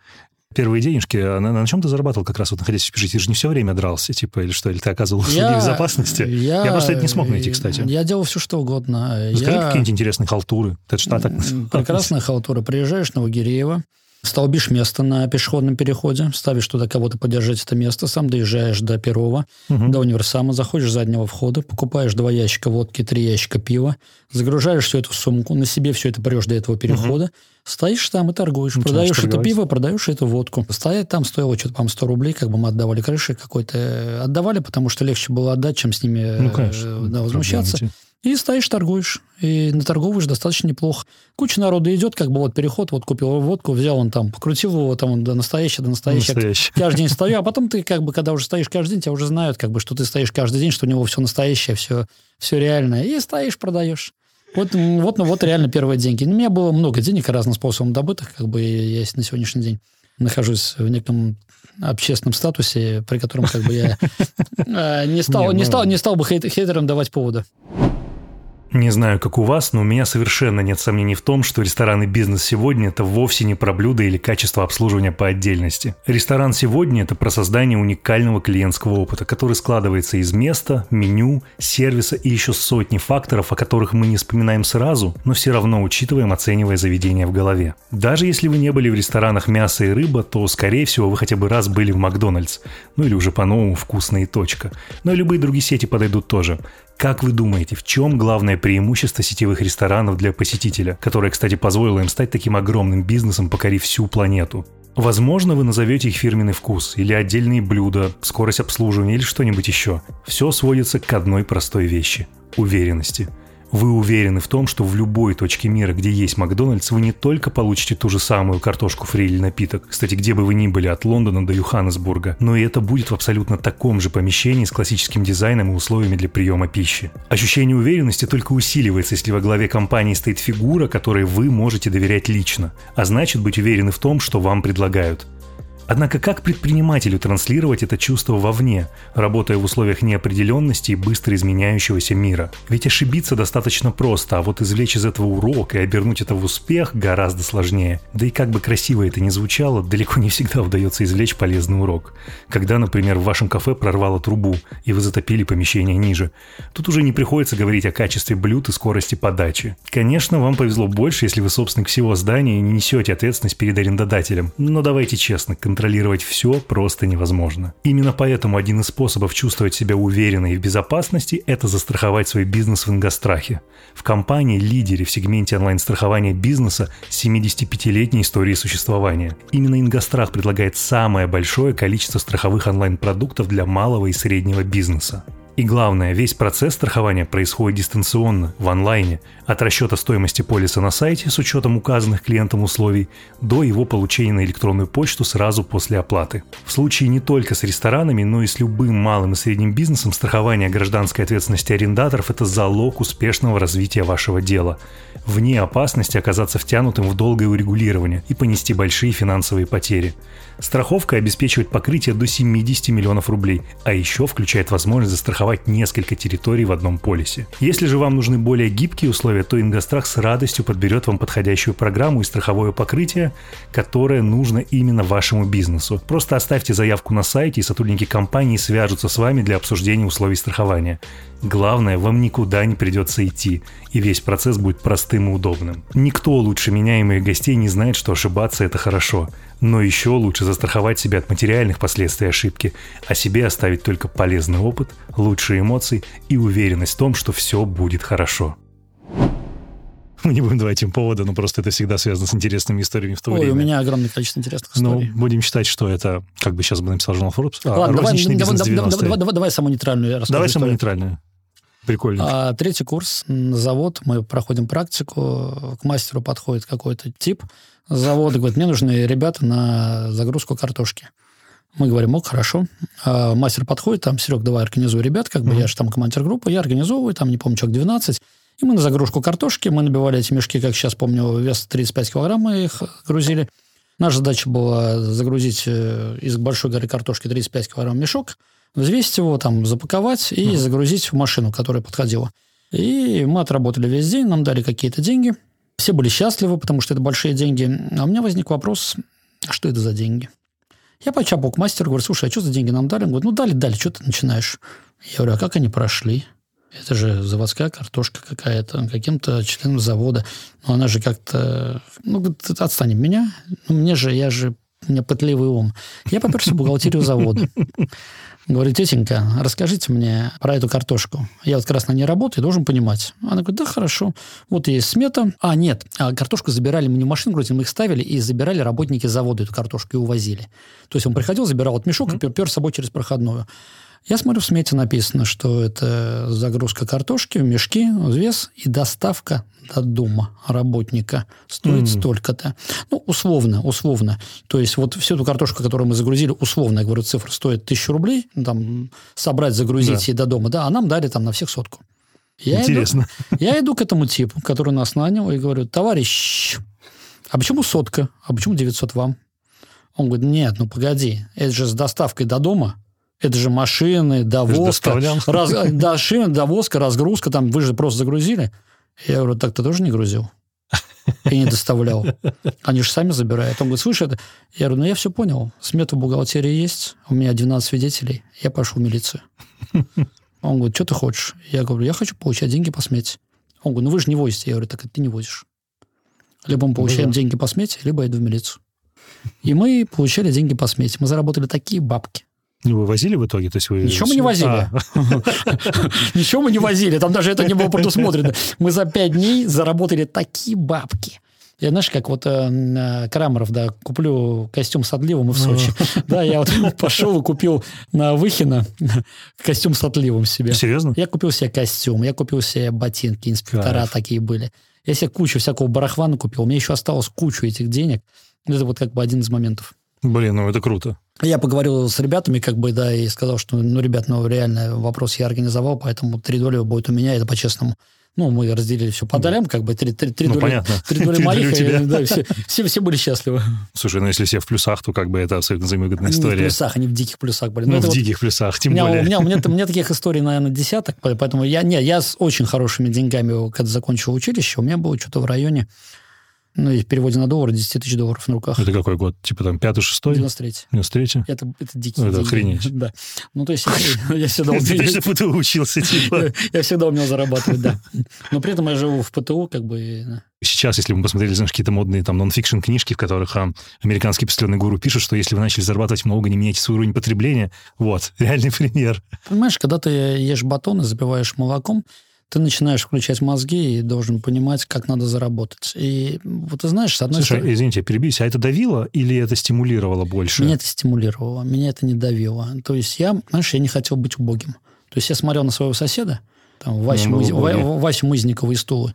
первые денежки, а на, на чем ты зарабатывал как раз вот находясь в общежитии? Ты же не все время дрался, типа, или что? Или ты оказывал услуги я, безопасности? Я, я просто это не смог найти, кстати. Я делал все, что угодно. Расскажи я... какие-нибудь интересные халтуры. Это что, так... Прекрасная халтура. Приезжаешь на Угиреева, столбишь место на пешеходном переходе, ставишь туда кого-то подержать это место, сам доезжаешь до Перова, угу. до универсама, заходишь с заднего входа, покупаешь два ящика водки, три ящика пива, загружаешь все это в сумку, на себе все это прешь до этого перехода, угу. стоишь там и торгуешь, Начинаешь продаешь торговать. это пиво, продаешь эту водку. Стоять там стоило что-то, по 100 рублей, как бы мы отдавали крыши какой-то. Отдавали, потому что легче было отдать, чем с ними ну, конечно, да, возмущаться. Проблемы. И стоишь, торгуешь. И наторговываешь достаточно неплохо. Куча народа идет, как бы вот переход, вот купил водку, взял он там, покрутил его там до настоящего, до настоящего. Настоящий. <laughs> Каждый день стою, а потом ты как бы, когда уже стоишь каждый день, тебя уже знают, как бы, что ты стоишь каждый день, что у него все настоящее, все, все реальное. И стоишь, продаешь. Вот, вот, ну, вот реально первые деньги. У меня было много денег разным способом добытых, как бы я на сегодняшний день нахожусь в неком общественном статусе, при котором как бы я <laughs> э, не стал, не, стал, не стал бы хейтерам давать повода. Не знаю, как у вас, но у меня совершенно нет сомнений в том, что ресторанный бизнес сегодня – это вовсе не про блюда или качество обслуживания по отдельности. Ресторан сегодня – это про создание уникального клиентского опыта, который складывается из места, меню, сервиса и еще сотни факторов, о которых мы не вспоминаем сразу, но все равно учитываем, оценивая заведение в голове. Даже если вы не были в ресторанах мясо и рыба, то, скорее всего, вы хотя бы раз были в Макдональдс, ну или уже по-новому вкусная точка. Но и любые другие сети подойдут тоже. Как вы думаете, в чем главное преимущество сетевых ресторанов для посетителя, которое, кстати, позволило им стать таким огромным бизнесом, покорив всю планету? Возможно, вы назовете их фирменный вкус, или отдельные блюда, скорость обслуживания или что-нибудь еще. Все сводится к одной простой вещи – уверенности – вы уверены в том, что в любой точке мира, где есть Макдональдс, вы не только получите ту же самую картошку фри или напиток, кстати, где бы вы ни были от Лондона до Юханнесбурга, но и это будет в абсолютно таком же помещении с классическим дизайном и условиями для приема пищи. Ощущение уверенности только усиливается, если во главе компании стоит фигура, которой вы можете доверять лично, а значит быть уверены в том, что вам предлагают. Однако как предпринимателю транслировать это чувство вовне, работая в условиях неопределенности и быстро изменяющегося мира? Ведь ошибиться достаточно просто, а вот извлечь из этого урок и обернуть это в успех гораздо сложнее. Да и как бы красиво это ни звучало, далеко не всегда удается извлечь полезный урок. Когда, например, в вашем кафе прорвало трубу, и вы затопили помещение ниже, тут уже не приходится говорить о качестве блюд и скорости подачи. Конечно, вам повезло больше, если вы собственник всего здания и не несете ответственность перед арендодателем. Но давайте честно, контролировать все просто невозможно. Именно поэтому один из способов чувствовать себя уверенно и в безопасности – это застраховать свой бизнес в ингострахе. В компании лидере в сегменте онлайн-страхования бизнеса с 75-летней историей существования. Именно Ингострах предлагает самое большое количество страховых онлайн-продуктов для малого и среднего бизнеса. И главное, весь процесс страхования происходит дистанционно, в онлайне, от расчета стоимости полиса на сайте с учетом указанных клиентом условий до его получения на электронную почту сразу после оплаты. В случае не только с ресторанами, но и с любым малым и средним бизнесом страхование гражданской ответственности арендаторов – это залог успешного развития вашего дела. Вне опасности оказаться втянутым в долгое урегулирование и понести большие финансовые потери. Страховка обеспечивает покрытие до 70 миллионов рублей, а еще включает возможность застраховать несколько территорий в одном полисе. Если же вам нужны более гибкие условия, то Ингострах с радостью подберет вам подходящую программу и страховое покрытие, которое нужно именно вашему бизнесу. Просто оставьте заявку на сайте, и сотрудники компании свяжутся с вами для обсуждения условий страхования. Главное, вам никуда не придется идти, и весь процесс будет простым и удобным. Никто лучше меня и моих гостей не знает, что ошибаться это хорошо. Но еще лучше застраховать себя от материальных последствий ошибки, а себе оставить только полезный опыт, лучшие эмоции и уверенность в том, что все будет хорошо. Мы не будем давать им повода, но просто это всегда связано с интересными историями в то Ой, время. у меня огромное количество интересных историй. Ну, будем считать, что это, как бы сейчас бы написал журнал Forbes, а, Ладно, давай, розничный давай, бизнес давай, 90-е. давай, давай, давай самую нейтральную расскажу Давай самое историю. нейтральное. Прикольно. А, третий курс, завод, мы проходим практику, к мастеру подходит какой-то тип завода, говорит, мне нужны ребята на загрузку картошки. Мы говорим, ок, хорошо. А, мастер подходит, там, Серег, давай организуй ребят, как бы Мгм. я же там командир группы, я организовываю, там, не помню, человек 12. И мы на загрузку картошки, мы набивали эти мешки, как сейчас помню, вес 35 килограмм мы их грузили. Наша задача была загрузить э, из большой горы картошки 35 килограмм мешок, взвесить его, там, запаковать и Мгм. загрузить в машину, которая подходила. И мы отработали весь день, нам дали какие-то деньги. Все были счастливы, потому что это большие деньги. А у меня возник вопрос, что это за деньги? Я почапал к мастеру, говорю, слушай, а что за деньги нам дали? Он говорит, ну, дали, дали, что ты начинаешь? Я говорю, а как они прошли? Это же заводская картошка какая-то, каким-то членом завода. Но она же как-то... Ну, говорит, отстань от меня. Ну, мне же, я же... У меня пытливый ум. Я поперся в бухгалтерию завода. Говорю, тетенька, расскажите мне про эту картошку. Я вот как раз на ней работаю, должен понимать. Она говорит, да, хорошо. Вот есть смета. А, нет, а картошку забирали, мы не в машину грузили, мы их ставили, и забирали работники завода эту картошку и увозили. То есть он приходил, забирал вот мешок и пер, пер с собой через проходную. Я смотрю, в смете написано, что это загрузка картошки в мешки, вес и доставка до дома работника стоит Мгм. столько-то. Ну, условно, условно. То есть вот всю эту картошку, которую мы загрузили, условно, я говорю, цифра стоит тысячу рублей, там, собрать, загрузить Да. и до дома, да, а нам дали там на всех сотку. Я иду- Интересно. я иду к этому типу, который нас нанял, и говорю, товарищ, а почему сотка? А почему 900 вам? Он говорит, нет, ну погоди, это же с доставкой до дома, это же машины, довозка, раз, да, шины, довозка, разгрузка, там вы же просто загрузили. Я говорю, так ты тоже не грузил? И не доставлял. Они же сами забирают. Он говорит, слышь, это... Я говорю, ну я все понял. Смета в бухгалтерии есть, у меня 12 свидетелей, я пошел в милицию. Он говорит, что ты хочешь? Я говорю, я хочу получать деньги по смете. Он говорит, ну вы же не возите. Я говорю, так ты не возишь. Либо мы получаем да. деньги по смете, либо я иду в милицию. И мы получали деньги по смете. Мы заработали такие бабки. Ну, вы возили в итоге? То есть вы... Ничего мы не возили. А, <laughs> Ничего мы не возили. Там даже это не было предусмотрено. Мы за пять дней заработали такие бабки. Я, знаешь, как вот э, на Крамеров, да, куплю костюм с отливом и в Сочи. <laughs> Да, я вот <laughs> пошел и купил на Выхина костюм с отливом себе. Серьезно? Я купил себе костюм, я купил себе ботинки, инспектора такие были. Я себе кучу всякого барахвана купил. У меня еще осталось кучу этих денег. Это вот как бы один из моментов. Блин, ну это круто. Я поговорил с ребятами, как бы, да, и сказал, что, ну, ребят, ну, реально, вопрос я организовал, поэтому три доли будет у меня, это по-честному. Ну, мы разделили все по долям, как бы три, три, три Ну, доли, понятно. три доли <laughs> моих, у и, да, все, все, все были счастливы. Слушай, ну если все в плюсах, то как бы это абсолютно взаимовыгодная Они в история. плюсах, они в диких плюсах были. Ну, это в вот- диких плюсах, у тем меня, более. у, меня, у, меня, <laughs> у меня таких историй, наверное, десяток, по- поэтому я, не, я с очень хорошими деньгами, когда закончил училище, у меня было что-то в районе, ну, и в переводе на доллар 10 тысяч долларов на руках. Это какой год? Типа там пятый, шестой? 93 93 это, это дикие Это деньги. охренеть. <laughs> Да. Ну, то есть я, я всегда Ты умею... же ПТУ учился, типа. Я всегда умел зарабатывать, да. Но при этом я живу в ПТУ, как бы... Сейчас, если мы посмотрели, знаешь, какие-то модные там нон-фикшн книжки, в которых а, американский постоянный гуру пишет, что если вы начали зарабатывать много, не меняйте свой уровень потребления. Вот, <laughs> реальный пример. Понимаешь, когда ты ешь батон и запиваешь молоком, ты начинаешь включать мозги и должен понимать, как надо заработать. И вот ты знаешь, с одной Слушай, стороны... извините, перебьюсь, а это давило или это стимулировало больше? Меня это стимулировало, меня это не давило. То есть я, знаешь, я не хотел быть убогим. То есть я смотрел на своего соседа, там, Васю, был Мыз- убогий. Ва- Васю Мызникова из Тулы.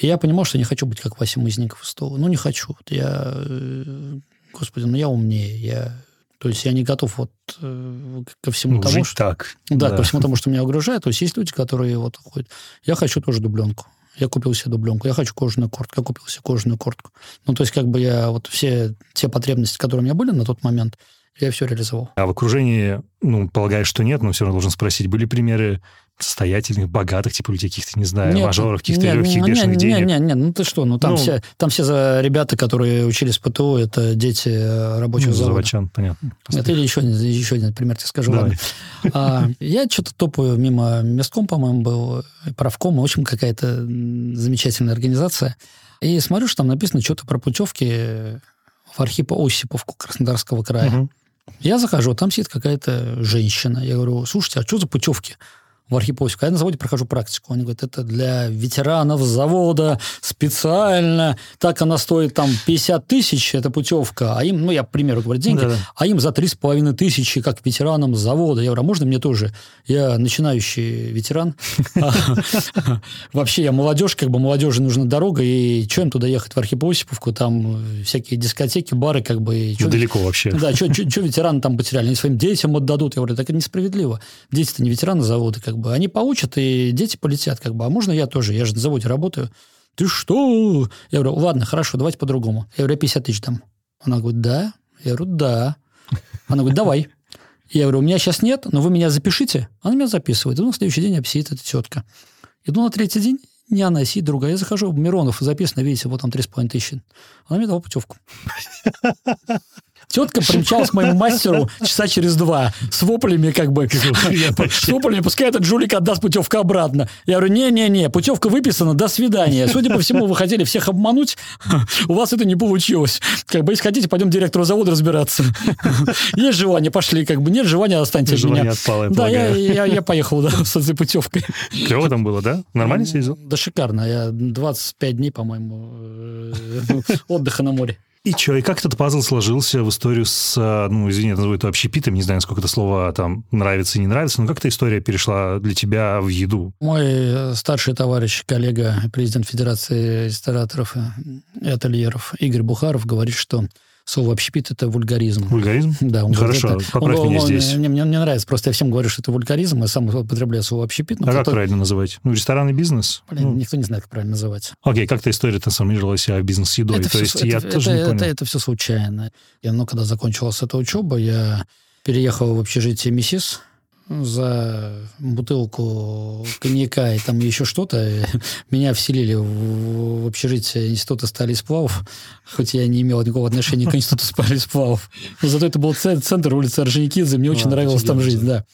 И я понимал, что не хочу быть как Вася Мызников из Тулы. Ну, не хочу. Я, э, господи, ну я умнее. Я, то есть я не готов вот э, ко всему Ну, тому, жить что... так. Да, ко всему тому, что меня угрожает. То есть есть люди, которые вот ходят. Я хочу тоже дубленку. Я купил себе дубленку. Я хочу кожаную куртку. Я купил себе кожаную куртку. Ну, то есть, как бы я вот все те потребности, которые у меня были на тот момент, я все реализовал. А в окружении, ну, полагаю, что нет, но все равно должен спросить, были примеры состоятельных, богатых, типа людей каких-то, не знаю, Нет, мажоров, каких-то нет, легких бешеных не, денег? Не, не, ну ты что, ну там, Ну, все, там все за ребята, которые учились в ПТУ, это дети э, рабочих Ну, заводов. заводчан, понятно. Это или еще, еще один пример тебе скажу. Давай. Ладно. А, я что-то топаю мимо местком, по-моему, был, правком, в общем, какая-то замечательная организация. И смотрю, что там написано что-то про путевки в Архипо Осиповку Краснодарского края. Мгм. Я захожу, там сидит какая-то женщина. Я говорю, слушайте, а что за путевки в Архиповсику? Я на заводе прохожу практику. Они говорят, это для ветеранов завода специально. Так она стоит там 50 тысяч, эта путевка. А им, ну, я, к примеру, говорю, деньги. Да-да. А им за 3,5 тысячи, как ветеранам завода. Я говорю, а можно мне тоже? Я начинающий ветеран. <laughs> Вообще я молодежь, как бы молодежи нужна дорога. И что им туда ехать, в Архипосиповку? Там всякие дискотеки, бары, как бы. далеко вообще. да, что ветераны там потеряли? Они своим детям отдадут. Я говорю, так это несправедливо. Дети-то не ветераны завода, как бы. Они получат, и дети полетят, как бы. А можно я тоже? Я же на заводе работаю. Ты что? Я говорю, ладно, хорошо, давайте по-другому. Я говорю, я 50 тысяч дам. Она говорит, да? Я говорю, да. Она говорит, давай. Я говорю, у меня сейчас нет, но вы меня запишите. Она меня записывает. И на следующий день обсидит эта тетка. Иду на третий день, не она, сидит другая. Я захожу, Миронов записано, видите, вот там 3,5 тысячи. Она мне дала путевку. Тетка примчалась к моему мастеру часа через два с воплями, как бы, <laughs> <laughs> с воплями, пускай этот жулик отдаст путевку обратно. Я говорю, не-не-не, путевка выписана, до свидания. Судя по всему, вы хотели всех обмануть, <laughs> у вас это не получилось. Как бы, если хотите, пойдем директору завода разбираться. Есть желание, пошли, как бы, нет желания, останьтесь Желание меня. отпало, я Да, я, я, я поехал да, с этой путевкой. Клево там было, да? Нормально съездил? Да шикарно. Я 25 дней, по-моему, э, отдыха на море. И что, и как этот пазл сложился в историю с, а, ну, извини, я назову это общепитом, не знаю, насколько это слово там нравится и не нравится, но как эта история перешла для тебя в еду? Мой э, старший товарищ, коллега, президент Федерации рестораторов и ательеров Игорь Бухаров говорит, что слово «общепит» — это вульгаризм. Вульгаризм? <laughs> Да, он Хорошо, говорит, это- поправь он- меня он- здесь. Мне, мне, мне нравится, просто я всем говорю, что это вульгаризм, я сам употребляю слово «общепит». А как правильно называть? Ну, ресторанный бизнес? Блин, Ну, никто не знает, как правильно называть. Окей, как эта история трансформировалась в бизнес с едой? Это То всё- есть это, я это- тоже не это- понял. это все случайно. Я, ну, когда закончилась эта учеба, я переехал в общежитие МИСИС за бутылку коньяка и там еще что-то. <laughs> Меня вселили в, в общежитие Института стали и сплавов, хоть я не имел никакого отношения к Институту стали и сплавов. Но зато это был центр улицы Орджоникидзе, мне очень А, нравилось там жить, да.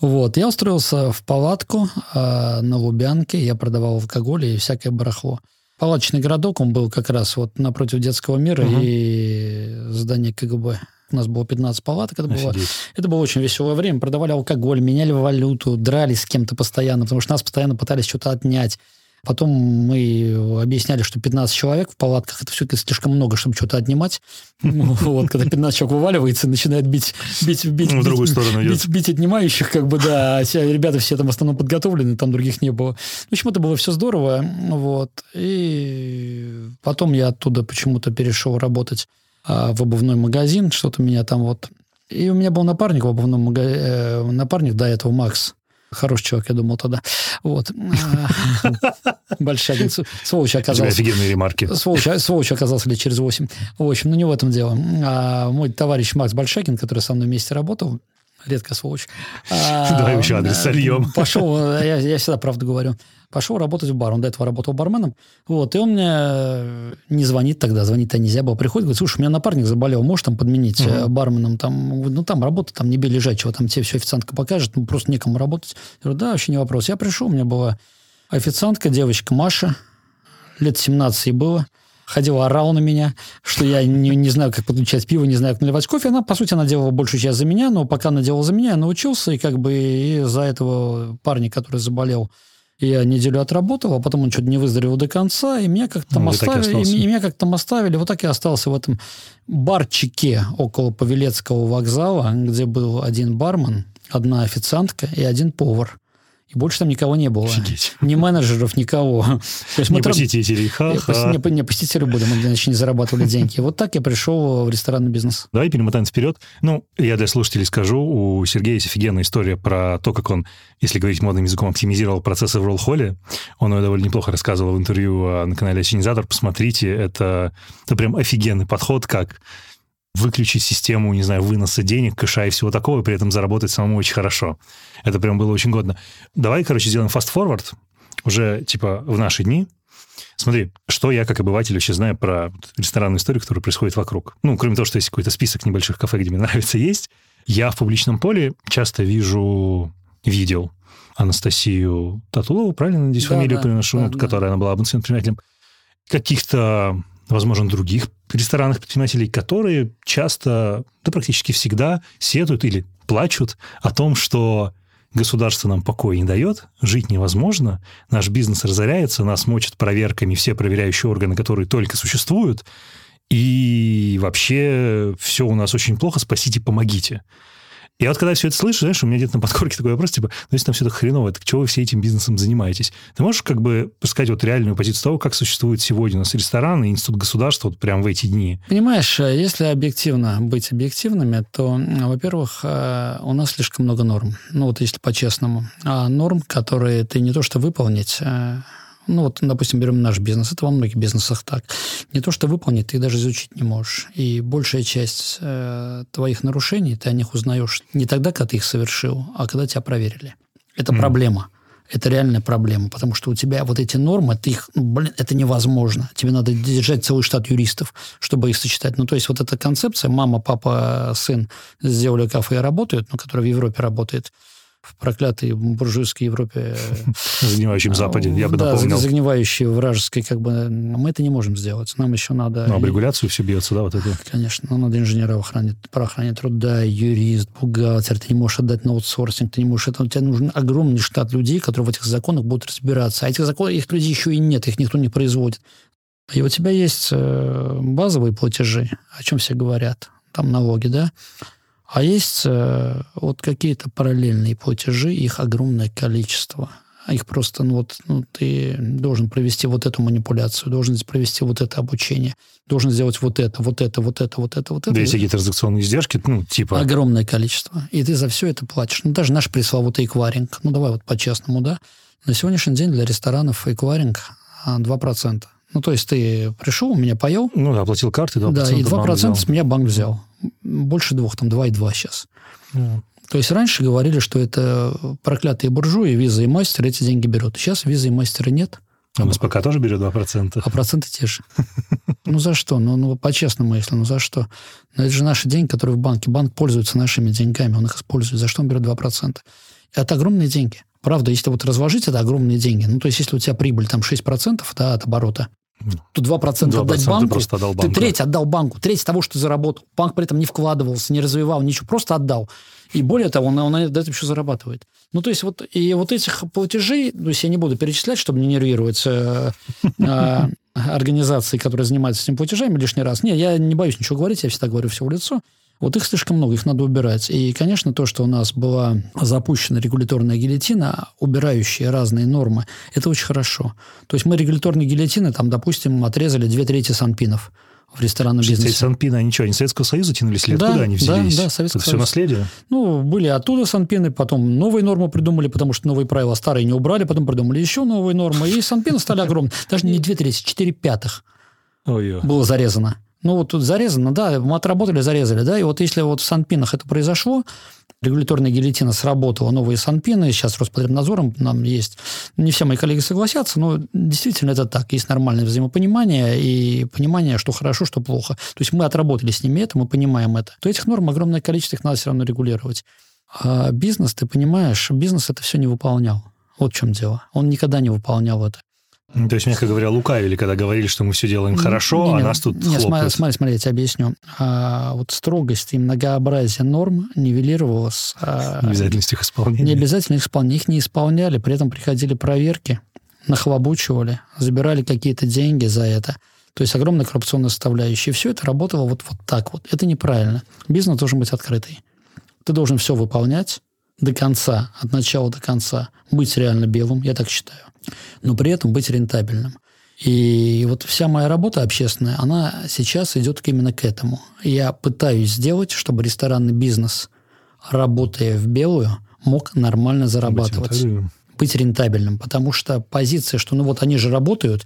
Вот, я устроился в палатку а, на Лубянке, я продавал алкоголь и всякое барахло. Палаточный городок, он был как раз вот напротив детского мира Мгм. и здание КГБ. У нас было 15 палаток, это было, это было очень веселое время. Продавали алкоголь, меняли валюту, дрались с кем-то постоянно, потому что нас постоянно пытались что-то отнять. Потом мы объясняли, что 15 человек в палатках это все-таки слишком много, чтобы что-то отнимать. <laughs> Вот, когда 15 человек вываливается и начинает бить, бить, бить, Ну, в другую сторону бить, бить отнимающих, как бы, да, а ребята все там в основном подготовлены, там других не было. В общем, это было все здорово, вот. И потом я оттуда почему-то перешел работать в обувной магазин, что-то меня там вот... И у меня был напарник в обувном магазине, напарник до этого, Макс. Хороший чувак, я думал тогда. Вот. <laughs> Большагин. Сволочь оказался. Офигенные ремарки. Сволочь, сволочь оказался лет через восемь. В общем, ну не в этом дело. А мой товарищ Макс Большакин, который со мной вместе работал, редко сволочь. <laughs> Давай еще адрес сольем. <laughs> Пошел, я, я всегда правду говорю. Пошел работать в бар. Он до этого работал барменом. Вот, и он мне не звонит тогда, звонить-то нельзя было. Приходит, говорит, слушай, у меня напарник заболел, можешь там подменить угу. барменом? Там, ну, там работа, там не бей лежачего, там тебе все официантка покажет, ну, просто некому работать. Я говорю, да, вообще не вопрос. Я пришел, у меня была официантка, девочка Маша, лет 17 ей было ходила, орала на меня, что я не, не знаю, как подключать пиво, не знаю, как наливать кофе. Она, по сути, она делала большую часть за меня, но пока она делала за меня, я научился, и как бы и за этого парня, который заболел, я неделю отработал, а потом он что-то не выздоровел до конца, и меня как-то там ну, оставили. И, и меня как-то там оставили. Вот так я остался в этом барчике около Павелецкого вокзала, где был один бармен, одна официантка и один повар. И больше там никого не было. Офигеть. Ни менеджеров, никого. <laughs> То есть не мы посетителей. Ха-ха. Не, не посетители были, мы иначе не зарабатывали деньги. Вот так я пришел в ресторанный бизнес. Давай перемотаем вперед. Ну, я для слушателей скажу, у Сергея есть офигенная история про то, как он, если говорить модным языком, оптимизировал процессы в ролл-холле. Он ее довольно неплохо рассказывал в интервью а, на канале Осенизатор. Посмотрите, это, это прям офигенный подход, как выключить систему, не знаю, выноса денег, кэша и всего такого, и при этом заработать самому очень хорошо. Это прям было очень годно. Давай, короче, сделаем fast-forward уже, типа, в наши дни. Смотри, что я, как обыватель, вообще знаю про ресторанную историю, которая происходит вокруг. Ну, кроме того, что есть какой-то список небольших кафе, где мне <laughs> нравится есть, я в публичном поле часто вижу, видел Анастасию Татулову, правильно, надеюсь, да, фамилию да, приношу, да, которая да. она была обычным предпринимателем, каких-то возможно, других ресторанных предпринимателей, которые часто, да практически всегда сетуют или плачут о том, что государство нам покоя не дает, жить невозможно, наш бизнес разоряется, нас мочат проверками все проверяющие органы, которые только существуют, и вообще все у нас очень плохо, спасите, помогите. Я вот когда все это слышу, знаешь, у меня где-то на подкорке такой вопрос, типа, ну если там все так хреново, так чего вы все этим бизнесом занимаетесь? Ты можешь как бы сказать вот реальную позицию того, как существует сегодня у нас рестораны, институт государства вот прям в эти дни? Понимаешь, э, если объективно быть объективными, то, во-первых, э, у нас слишком много норм. Ну вот если по-честному. А норм, которые ты не то что выполнить, э, ну, вот, допустим, берем наш бизнес. Это во многих бизнесах так. Не то, что выполнить, ты даже изучить не можешь. И большая часть э, твоих нарушений, ты о них узнаешь не тогда, когда ты их совершил, а когда тебя проверили. Это mm. проблема. Это реальная проблема, потому что у тебя вот эти нормы, ты их, ну, блин, это невозможно. Тебе надо держать целый штат юристов, чтобы их сочетать. Ну, то есть вот эта концепция, мама, папа, сын сделали кафе и работают, ну, которая в Европе работает, в проклятой буржуйской Европе. <laughs> Загнивающем Западе, я бы да, напомнил. загнивающей, вражеской, как бы, мы это не можем сделать. Нам еще надо... Ну, об регуляцию все бьется, да, вот это? <laughs> Конечно, нам надо инженера охраны, про охране труда, юрист, бухгалтер, ты не можешь отдать на аутсорсинг, ты не можешь... Это, у тебя нужен огромный штат людей, которые в этих законах будут разбираться. А этих законов, их людей еще и нет, их никто не производит. И у тебя есть э, базовые платежи, о чем все говорят. Там налоги, да? А есть э, вот какие-то параллельные платежи, их огромное количество. Их просто, ну вот, ну, ты должен провести вот эту манипуляцию, должен провести вот это обучение, должен сделать вот это, вот это, вот это, вот это, вот это. Да, есть какие-то транзакционные издержки, ну, типа... Огромное количество. И ты за все это платишь. Ну, даже наш пресловутый эквайринг. Ну, давай вот по-честному, да. На сегодняшний день для ресторанов эквайринг 2%. Ну, то есть ты пришел, у меня поел. Ну, да, оплатил карты, 2%. Да, и 2% с меня банк взял. Больше двух, там 2,2 сейчас. Mm. То есть раньше говорили, что это проклятые буржуи, виза и мастер эти деньги берут. Сейчас визы и мастера нет. А СПК тоже берет 2%? А проценты те же. Ну, за что? Ну, ну по-честному, если, ну, за что? Но это же наши деньги, которые в банке. Банк пользуется нашими деньгами, он их использует. За что он берет 2%? Это огромные деньги. Правда, если вот разложить, это огромные деньги. Ну, то есть, если у тебя прибыль там 6% да, от оборота, то 2%, 2% отдать банку, ты, отдал банку, ты треть да. отдал банку, треть того, что ты заработал. Банк при этом не вкладывался, не развивал, ничего, просто отдал. И более того, он, он на этом еще зарабатывает. Ну, то есть, вот, и вот этих платежей, то есть, я не буду перечислять, чтобы не нервировать э, э, организации, которые занимаются этими платежами лишний раз. Нет, я не боюсь ничего говорить, я всегда говорю все в лицо. Вот их слишком много, их надо убирать. И, конечно, то, что у нас была запущена регуляторная гильотина, убирающая разные нормы, это очень хорошо. То есть мы регуляторные гильотины, там, допустим, отрезали две трети санпинов в ресторанном бизнесе. Санпины, они что, они Советского Союза тянулись или Да, откуда они да, взялись? да, Советский Это все наследие? Ну, были оттуда санпины, потом новые нормы придумали, потому что новые правила старые не убрали, потом придумали еще новые нормы, и санпины стали огромные. Даже не две трети, четыре пятых было зарезано. Ну, вот тут зарезано, да, мы отработали, зарезали, да, и вот если вот в Санпинах это произошло, регуляторная гильотина сработала, новые Санпины, сейчас Роспотребнадзором нам есть, не все мои коллеги согласятся, но действительно это так, есть нормальное взаимопонимание и понимание, что хорошо, что плохо. То есть мы отработали с ними это, мы понимаем это. То этих норм огромное количество, их надо все равно регулировать. А бизнес, ты понимаешь, бизнес это все не выполнял. Вот в чем дело. Он никогда не выполнял это. Ну, То есть, мягко говоря, лукавили, когда говорили, что мы все делаем хорошо, Не, а не, нас тут не, хлопают. смотри, смотри, я тебе объясню. А, вот строгость и многообразие норм нивелировалось. а, Необязательность их исполнения. не обязательно их исполнять. Их не исполняли, при этом приходили проверки, нахлобучивали, забирали какие-то деньги за это. То есть огромная коррупционная составляющая. И все это работало вот, вот так вот. Это неправильно. Бизнес должен быть открытый. Ты должен все выполнять до конца, от начала до конца. Быть реально белым, я так считаю. Но при этом быть рентабельным. И вот вся моя работа общественная, она сейчас идет именно к этому. Я пытаюсь сделать, чтобы ресторанный бизнес, работая в белую, мог нормально зарабатывать Быть быть рентабельным, потому что позиция, что ну вот они же работают,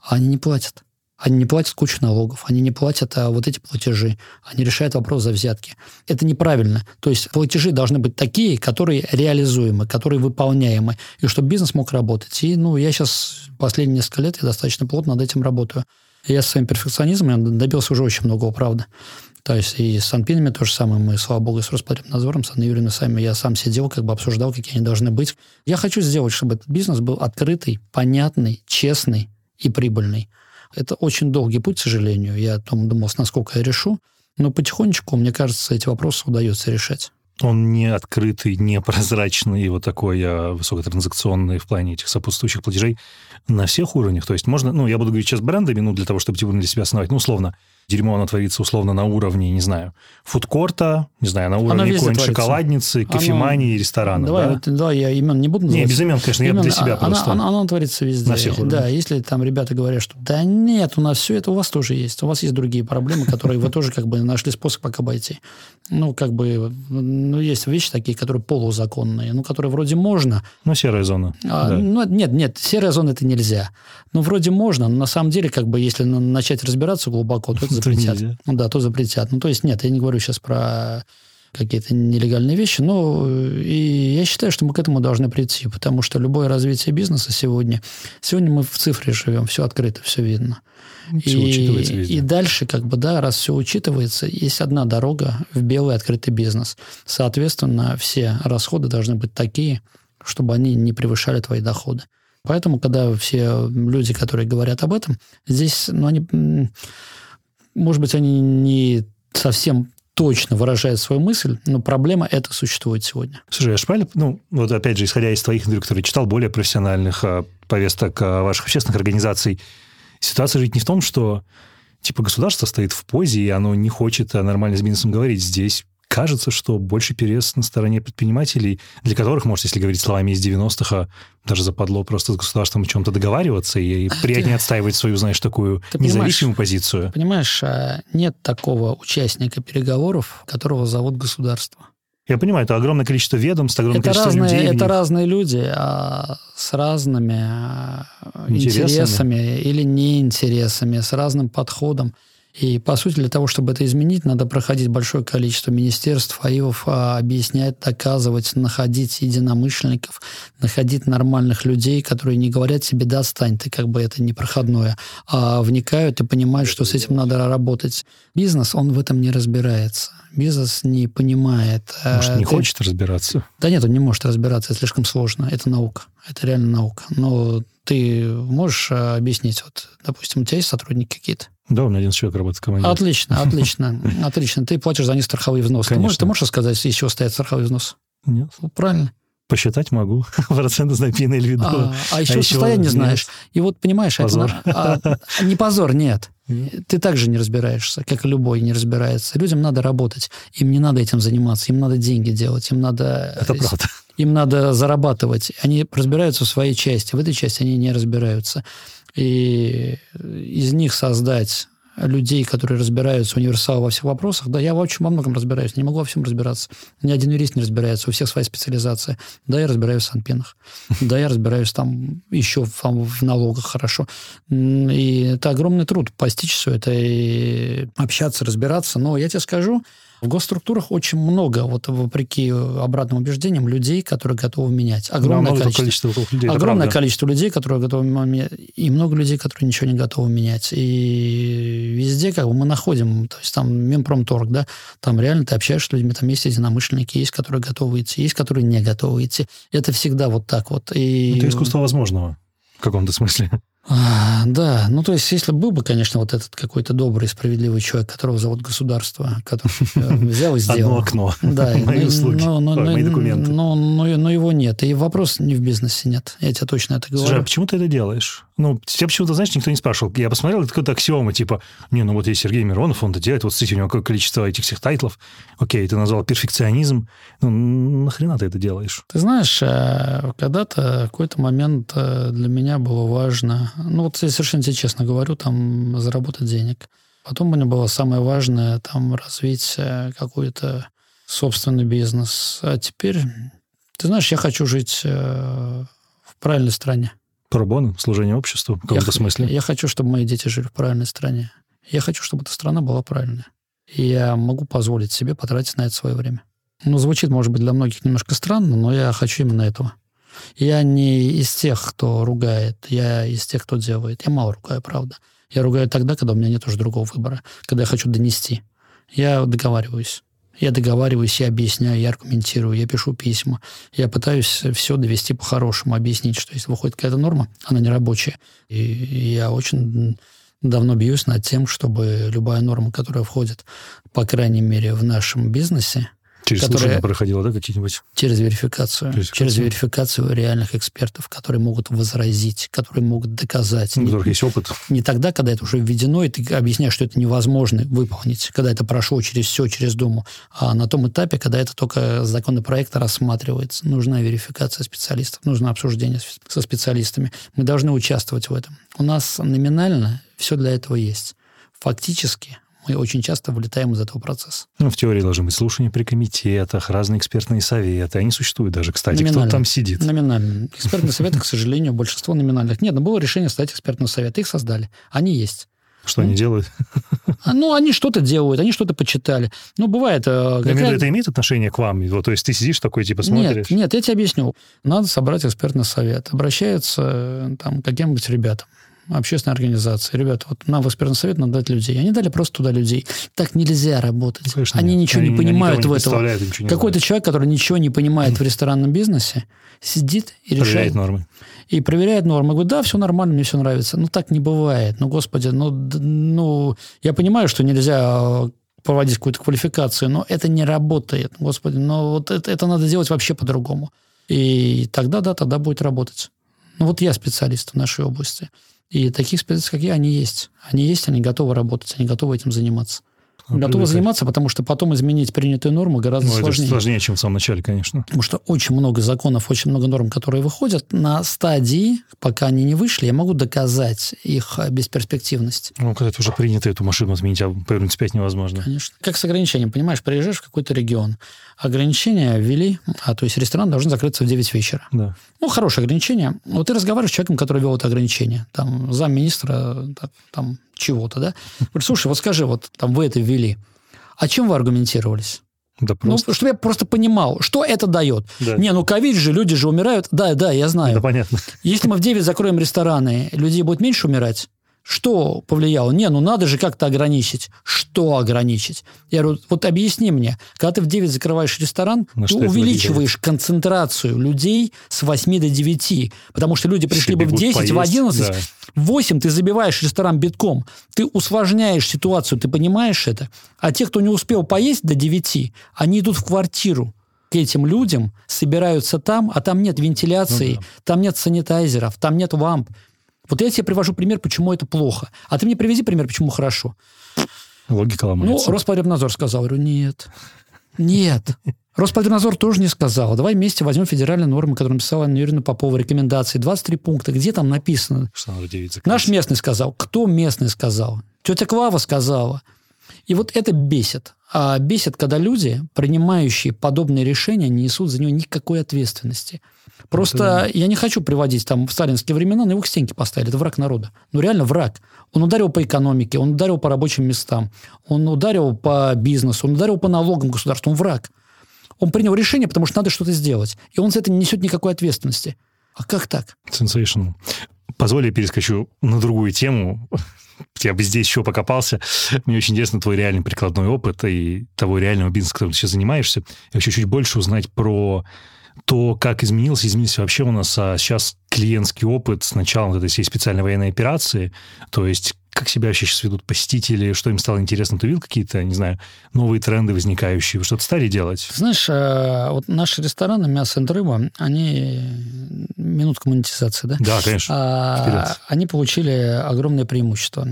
а они не платят. Они не платят кучу налогов, они не платят а, вот эти платежи, они решают вопрос за взятки. Это неправильно. То есть платежи должны быть такие, которые реализуемы, которые выполняемы, и чтобы бизнес мог работать. И ну, я сейчас последние несколько лет я достаточно плотно над этим работаю. Я со своим перфекционизмом добился уже очень многого, правда. То есть и с Санпинами то же самое. Мы, слава богу, с Роспотребнадзором, с Анной Юрьевной сами, я сам сидел, как бы обсуждал, какие они должны быть. Я хочу сделать, чтобы этот бизнес был открытый, понятный, честный и прибыльный. Это очень долгий путь, к сожалению. Я там думал, насколько я решу. Но потихонечку, мне кажется, эти вопросы удается решать. Он не открытый, не прозрачный, вот такой а, высокотранзакционный в плане этих сопутствующих платежей на всех уровнях. То есть можно, ну, я буду говорить сейчас брендами, ну, для того, чтобы типа для себя основать, ну, условно, дерьмо оно творится условно на уровне, не знаю, фудкорта, не знаю, на уровне какой-нибудь шоколадницы, кофемании, Оно- ресторана, давай, да? давай я имен не буду Не, называть. без имен, конечно, я Именно, для себя просто. Она, она творится везде. На всех уровнях. Да, если там ребята говорят, что да нет, у нас все это у вас тоже есть. У вас есть другие проблемы, которые вы тоже как бы нашли способ как обойти. Ну, как бы, ну, есть вещи такие, которые полузаконные, ну, которые вроде можно. Ну, серая зона. а, да. ну, нет, нет, серая зона это нельзя. Ну, вроде можно, но на самом деле, как бы, если на- начать разбираться глубоко, то это То запретят. нельзя. Ну, да, то запретят. Ну, то есть, нет, я не говорю сейчас про какие-то нелегальные вещи, но э, и я считаю, что мы к этому должны прийти, потому что любое развитие бизнеса сегодня, сегодня мы в цифре живем, все открыто, все видно. Всё учитывается везде. и дальше, как бы, да, раз все учитывается, есть одна дорога в белый открытый бизнес. Соответственно, все расходы должны быть такие, чтобы они не превышали твои доходы. Поэтому, когда все люди, которые говорят об этом, здесь, ну, они, может быть, они не совсем точно выражают свою мысль, но проблема эта существует сегодня. Слушай, я ж правильно, ну, вот опять же, исходя из твоих интервью, которые читал, более профессиональных а, повесток а, ваших общественных организаций, ситуация же не в том, что типа государство стоит в позе, и оно не хочет а, нормально с бизнесом говорить. Здесь кажется, что больше перевес на стороне предпринимателей, для которых, может, если говорить словами из 90-х, а, даже западло просто с государством о чем-то договариваться и, и приятнее отстаивать свою, знаешь, такую независимую позицию. Понимаешь, а, нет такого участника переговоров, которого зовут государство. Я понимаю, это огромное количество ведомств, огромное Это количество разные, людей. это разные люди а, с разными а, Интересами. интересами или неинтересами, с разным подходом. И, по сути, для того, чтобы это изменить, надо проходить большое количество министерств, АИВов, а, объяснять, доказывать, находить единомышленников, находить нормальных людей, которые не говорят себе, да, отстань, ты как бы это непроходное, а вникают и понимают, что с этим надо работать. Бизнес, он в этом не разбирается. Бизнес не понимает. а, Может, не ты- хочет разбираться. да нет, он не может разбираться, это слишком сложно. Это наука. Это реально наука. Но ты можешь а, объяснить, вот, допустим, у тебя есть сотрудники какие-то? Да, у меня один человек работает в команде. Отлично, отлично, <laughs> отлично. Ты платишь за них страховые взносы. Ты Конечно. можешь, ты можешь сказать, из чего стоят страховые взносы? Нет. Ну, Правильно. Посчитать могу. <laughs> Проценты за пиной или виду. А, а еще А состояние нет. знаешь. И вот, понимаешь, это Позор. на- а, <laughs> не позор, нет. Ты также не разбираешься, как и любой не разбирается. Людям надо работать. Им не надо этим заниматься. Им надо деньги делать. Им надо... Это правда. Им надо зарабатывать. Они разбираются в своей части. В этой части они не разбираются. И из них создать людей, которые разбираются, универсалы во всех вопросах. Да, я в общем во многом разбираюсь, не могу во всем разбираться. Ни один юрист не разбирается, у всех своя специализация. Да, я разбираюсь в санпинах. <laughs> Да, я разбираюсь там еще там, в налогах хорошо. И это огромный труд постичь все это и общаться, разбираться. Но я тебе скажу, в госструктурах очень много, вот вопреки обратным убеждениям, людей, которые готовы менять. Огромное да, количество, количество людей. Огромное количество людей, которые готовы менять. И много людей, которые ничего не готовы менять. И везде как бы мы находим, то есть там Минпромторг, да, там реально ты общаешься с людьми, там есть единомышленники, есть, которые готовы идти, есть, которые не готовы идти. Это всегда вот так вот. И... Это искусство возможного в каком-то смысле. А, да, ну то есть, если был бы, конечно, вот этот какой-то добрый, справедливый человек, которого зовут государство, который э, взял и <laughs> сделал. Одно окно. Да, мои услуги, мои документы. Но, его нет. И вопрос не в бизнесе нет. Я тебе точно это говорю. Слушай, а почему ты это делаешь? Ну, тебя почему-то, знаешь, никто не спрашивал. Я посмотрел, это какая-то аксиома, типа, не, ну вот есть Сергей Миронов, он это делает, вот смотрите, у него какое количество этих всех тайтлов. Окей, ты назвал перфекционизм. Ну, нахрена ты это делаешь? Ты знаешь, э, когда-то какой-то момент э, для меня было важно, ну вот я совершенно тебе честно говорю, там заработать денег. Потом у меня было самое важное, там развить э, какой-то собственный бизнес. А теперь, ты знаешь, я хочу жить в правильной стране. Пробону, служение обществу в каком-то я, смысле? Я хочу, чтобы мои дети жили в правильной стране. Я хочу, чтобы эта страна была правильная. И я могу позволить себе потратить на это свое время. Ну, звучит, может быть, для многих немножко странно, но я хочу именно этого. Я не из тех, кто ругает, я из тех, кто делает. Я мало ругаю, правда. Я ругаю тогда, когда у меня нет уже другого выбора, когда я хочу донести. Я договариваюсь. Я договариваюсь, я объясняю, я аргументирую, я пишу письма. Я пытаюсь все довести по-хорошему, объяснить, что если выходит какая-то норма, она не рабочая. И я очень давно бьюсь над тем, чтобы любая норма, которая входит, по крайней мере, в нашем бизнесе, Через которая, слушание проходила, да, какие-нибудь? Через верификацию. верификацию. Через верификацию реальных экспертов, которые могут возразить, которые могут доказать. У которых есть опыт. Не тогда, когда это уже введено, и ты объясняешь, что это невозможно выполнить, когда это прошло через все, через Думу, а на том этапе, когда это только законопроект рассматривается. Нужна верификация специалистов, нужно обсуждение со специалистами. Мы должны участвовать в этом. У нас номинально все для этого есть. Фактически мы очень часто вылетаем из этого процесса. Ну, в теории должны быть слушания при комитетах, разные экспертные советы. Они существуют даже, кстати. Кто там сидит? Номинально. Экспертные советы, к сожалению, большинство номинальных. Нет, но было решение создать экспертный совет. Их создали. Они есть. Что ну, они делают? А, ну, они что-то делают, они что-то почитали. Ну, бывает... Э, какая... Имею, это имеет отношение к вам? То есть ты сидишь такой, типа, смотришь? Нет, нет, я тебе объясню. Надо собрать экспертный совет. Обращаются э, там, к каким-нибудь ребятам общественной организации. Ребята, вот нам в экспертный совет надо дать людей. Они дали просто туда людей. Так нельзя работать. Конечно, они нет. ничего они, не понимают в этом. Какой-то человек, который ничего не понимает в ресторанном бизнесе, сидит и решает. Проверяет нормы. И проверяет нормы. Говорит, да, все нормально, мне все нравится. Ну, так не бывает. Ну, господи, ну, ну я понимаю, что нельзя проводить какую-то квалификацию, но это не работает. Господи, но вот это, это надо делать вообще по-другому. И тогда, да, тогда будет работать. Ну, вот я специалист в нашей области. И таких специалистов, как я, они есть. Они есть, они готовы работать, они готовы этим заниматься. Ну, готовы заниматься, потому что потом изменить принятые нормы гораздо ну, сложнее. Это сложнее, чем в самом начале, конечно. Потому что очень много законов, очень много норм, которые выходят. На стадии, пока они не вышли, я могу доказать их бесперспективность. Ну, когда ты уже принято эту машину отменить, а повернуть опять невозможно. Конечно. Как с ограничением, понимаешь, приезжаешь в какой-то регион, ограничения ввели, а то есть ресторан должен закрыться в 9 вечера. Да. Ну, хорошее ограничение. Вот ты разговариваешь с человеком, который вел это ограничение, там, замминистра, там, чего-то, да? Говорит, слушай, вот скажи, вот там вы это ввели, а чем вы аргументировались? Да ну, просто. Ну, чтобы я просто понимал, что это дает. Да. Не, ну ковид же, люди же умирают. Да, да, я знаю. Да, понятно. Если мы в 9 закроем рестораны, людей будет меньше умирать? Что повлияло? Не, ну надо же как-то ограничить. Что ограничить? Я говорю, вот объясни мне, когда ты в 9 закрываешь ресторан, На ты увеличиваешь концентрацию людей с 8 до 9, потому что люди пришли Все бы в 10, поесть, в 11, да. в 8 ты забиваешь ресторан битком, ты усложняешь ситуацию, ты понимаешь это? А те, кто не успел поесть до 9, они идут в квартиру к этим людям, собираются там, а там нет вентиляции, ну, да. там нет санитайзеров, там нет ламп. Вот я тебе привожу пример, почему это плохо. А ты мне привези пример, почему хорошо. Логика ломается. Ну, Роспотребнадзор сказал. Я говорю, нет. Нет. Роспотребнадзор тоже не сказал. Давай вместе возьмем федеральные нормы, которые написала Анна Юрьевна Попова, рекомендации. 23 пункта. Где там написано? Что надо девица Наш местный сказал. Кто местный сказал? Тетя Клава сказала. И вот это бесит. А бесит, когда люди, принимающие подобные решения, не несут за него никакой ответственности. Просто это... я не хочу приводить там в сталинские времена, но его к стенке поставили. Это враг народа. Ну, реально враг. Он ударил по экономике, он ударил по рабочим местам, он ударил по бизнесу, он ударил по налогам государству. Он враг. Он принял решение, потому что надо что-то сделать. И он за это не несет никакой ответственности. А как так? Sensational. Позволь, я перескочу на другую тему. <laughs> Я бы здесь еще покопался. Мне очень интересно твой реальный прикладной опыт и того реального бизнеса, которым ты сейчас занимаешься. Я хочу чуть больше узнать про то, как изменился, изменился вообще у нас а сейчас клиентский опыт с начала вот этой всей специальной военной операции. То есть как себя вообще сейчас ведут посетители, что им стало интересно? Ты видел какие-то, не знаю, новые тренды возникающие? Вы что-то стали делать? Знаешь, э, вот наши рестораны «Мясо и рыба», они... Минутка монетизации, да? Да, конечно. А, они получили огромное преимущество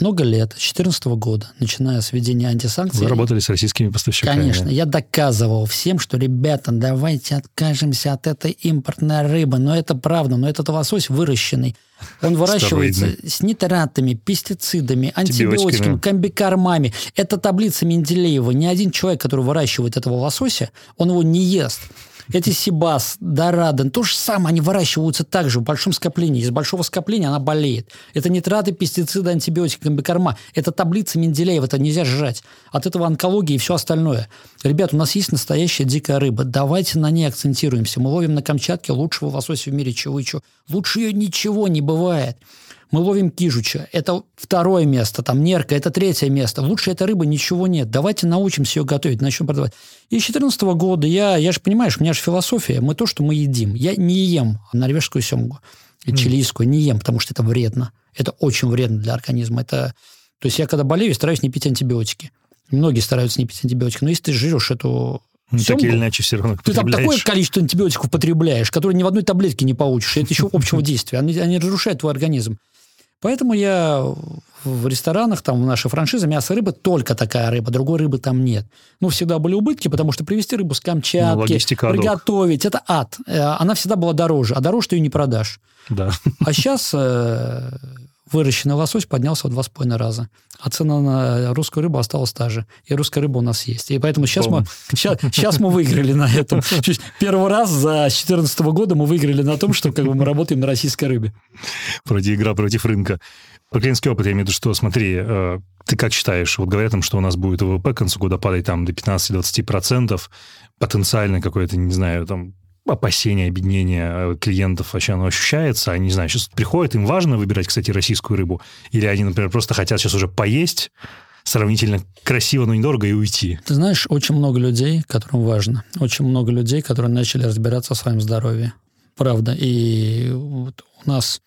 много лет, 2014 года, начиная с введения антисанкций. Вы работали с российскими поставщиками. Конечно. Я доказывал всем, что, ребята, давайте откажемся от этой импортной рыбы. Но это правда, но этот лосось выращенный. Он выращивается с нитратами, пестицидами, антибиотиками, комбикормами. Это таблица Менделеева. Ни один человек, который выращивает этого лосося, он его не ест. Эти Сибас, Дораден, то же самое, они выращиваются также в большом скоплении. Из большого скопления она болеет. Это нитраты, пестициды, антибиотики, комбикорма. Это таблица Менделеева, это нельзя жрать. От этого онкология и все остальное. Ребят, у нас есть настоящая дикая рыба. Давайте на ней акцентируемся. Мы ловим на Камчатке лучшего лосося в мире чего-чего. Лучше ее ничего не бывает мы ловим кижуча. Это второе место, там нерка, это третье место. Лучше этой рыбы ничего нет. Давайте научимся ее готовить, начнем продавать. И с 2014 года я, я же понимаешь, у меня же философия, мы то, что мы едим. Я не ем норвежскую семгу, mm. чилийскую, не ем, потому что это вредно. Это очень вредно для организма. Это... То есть я когда болею, стараюсь не пить антибиотики. Многие стараются не пить антибиотики. Но если ты жрешь эту ну, так или иначе все равно Ты там такое количество антибиотиков потребляешь, которые ни в одной таблетке не получишь. Это еще <laughs> общего действия. Они, они разрушают твой организм. Поэтому я в ресторанах, там в нашей франшизе мясо рыбы только такая рыба, другой рыбы там нет. Ну, всегда были убытки, потому что привезти рыбу с Камчатки, ну, приготовить, это ад. Э, она всегда была дороже, а дороже ты ее не продашь. Да. А сейчас э, выращенный лосось поднялся в два с половиной раза. А цена на русскую рыбу осталась та же. И русская рыба у нас есть. И поэтому сейчас мы, сейчас, сейчас мы выиграли на этом. <laughs> Первый раз за 2014 года мы выиграли на том, что как бы, мы работаем на российской рыбе. Вроде игра против рынка. Про клиентский опыт я имею в виду, что, смотри, э, ты как считаешь, вот говорят, что у нас будет ВВП к концу года падать там до 15-20%, потенциально какое-то, не знаю, там опасение, объединение э, клиентов вообще оно ощущается? Они, не знаю, сейчас приходят, им важно выбирать, кстати, российскую рыбу? Или они, например, просто хотят сейчас уже поесть, сравнительно красиво, но недорого и уйти? Ты знаешь, очень много людей, которым важно. Очень много людей, которые начали разбираться в своем здоровье. Правда. И вот у нас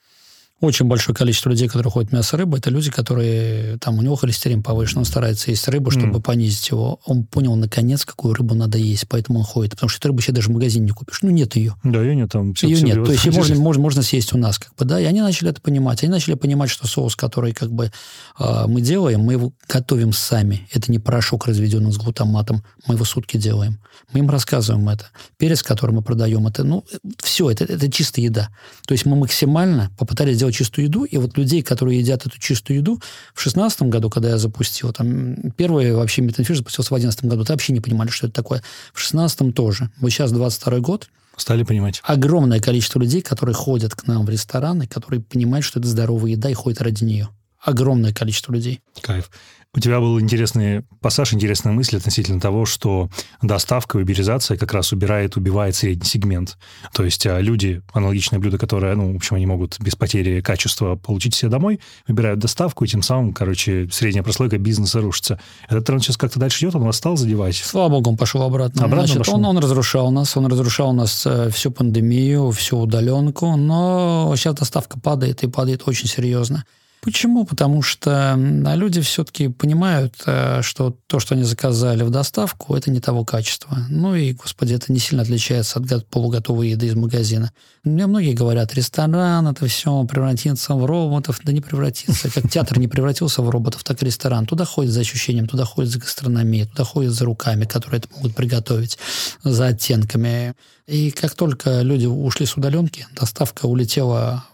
очень большое количество людей, которые ходят мясо рыбы, это люди, которые, там, у него холестерин повышен, он старается есть рыбу, чтобы mm. понизить его. Он понял, наконец, какую рыбу надо есть, поэтому он ходит. Потому что эту рыбу себе даже в магазине не купишь. Ну, нет ее. Да, ее нет там. Ее нет. То есть ее можно, можно, можно съесть у нас, как бы, да. И они начали это понимать. Они начали понимать, что соус, который, как бы, э, мы делаем, мы его готовим сами. Это не порошок, разведенный с глутаматом. Мы его сутки делаем. Мы им рассказываем это. Перец, который мы продаем, это, ну, все, это, это чистая еда. То есть мы максимально попытались сделать чистую еду, и вот людей, которые едят эту чистую еду, в шестнадцатом году, когда я запустил, там, первый вообще метанфиш запустился в одиннадцатом году, то вообще не понимали, что это такое. В шестнадцатом тоже. Вот сейчас 22 год, Стали понимать. Огромное количество людей, которые ходят к нам в рестораны, которые понимают, что это здоровая еда и ходят ради нее. Огромное количество людей. Кайф. У тебя был интересный пассаж, интересная мысль относительно того, что доставка, веберизация как раз убирает, убивает средний сегмент. То есть а, люди, аналогичное блюдо, которое, ну, в общем, они могут без потери качества получить себе домой, выбирают доставку, и тем самым, короче, средняя прослойка бизнеса рушится. Этот тренд сейчас как-то дальше идет, он вас стал задевать? Слава богу, он пошел обратно. обратно Значит, пошел. Он, он разрушал нас, он разрушал нас э, всю пандемию, всю удаленку, но сейчас доставка падает, и падает очень серьезно. Почему? Потому что люди все-таки понимают, э, что то, что они заказали в доставку, это не того качества. Ну и, господи, это не сильно отличается от полуготовой еды из магазина. Мне многие говорят, ресторан, это все превратится в роботов. Да не превратится. Как театр не превратился в роботов, так и ресторан. Туда ходят за ощущением, туда ходят за гастрономией, туда ходят за руками, которые это могут приготовить, за оттенками. И как только люди ушли с удаленки, доставка улетела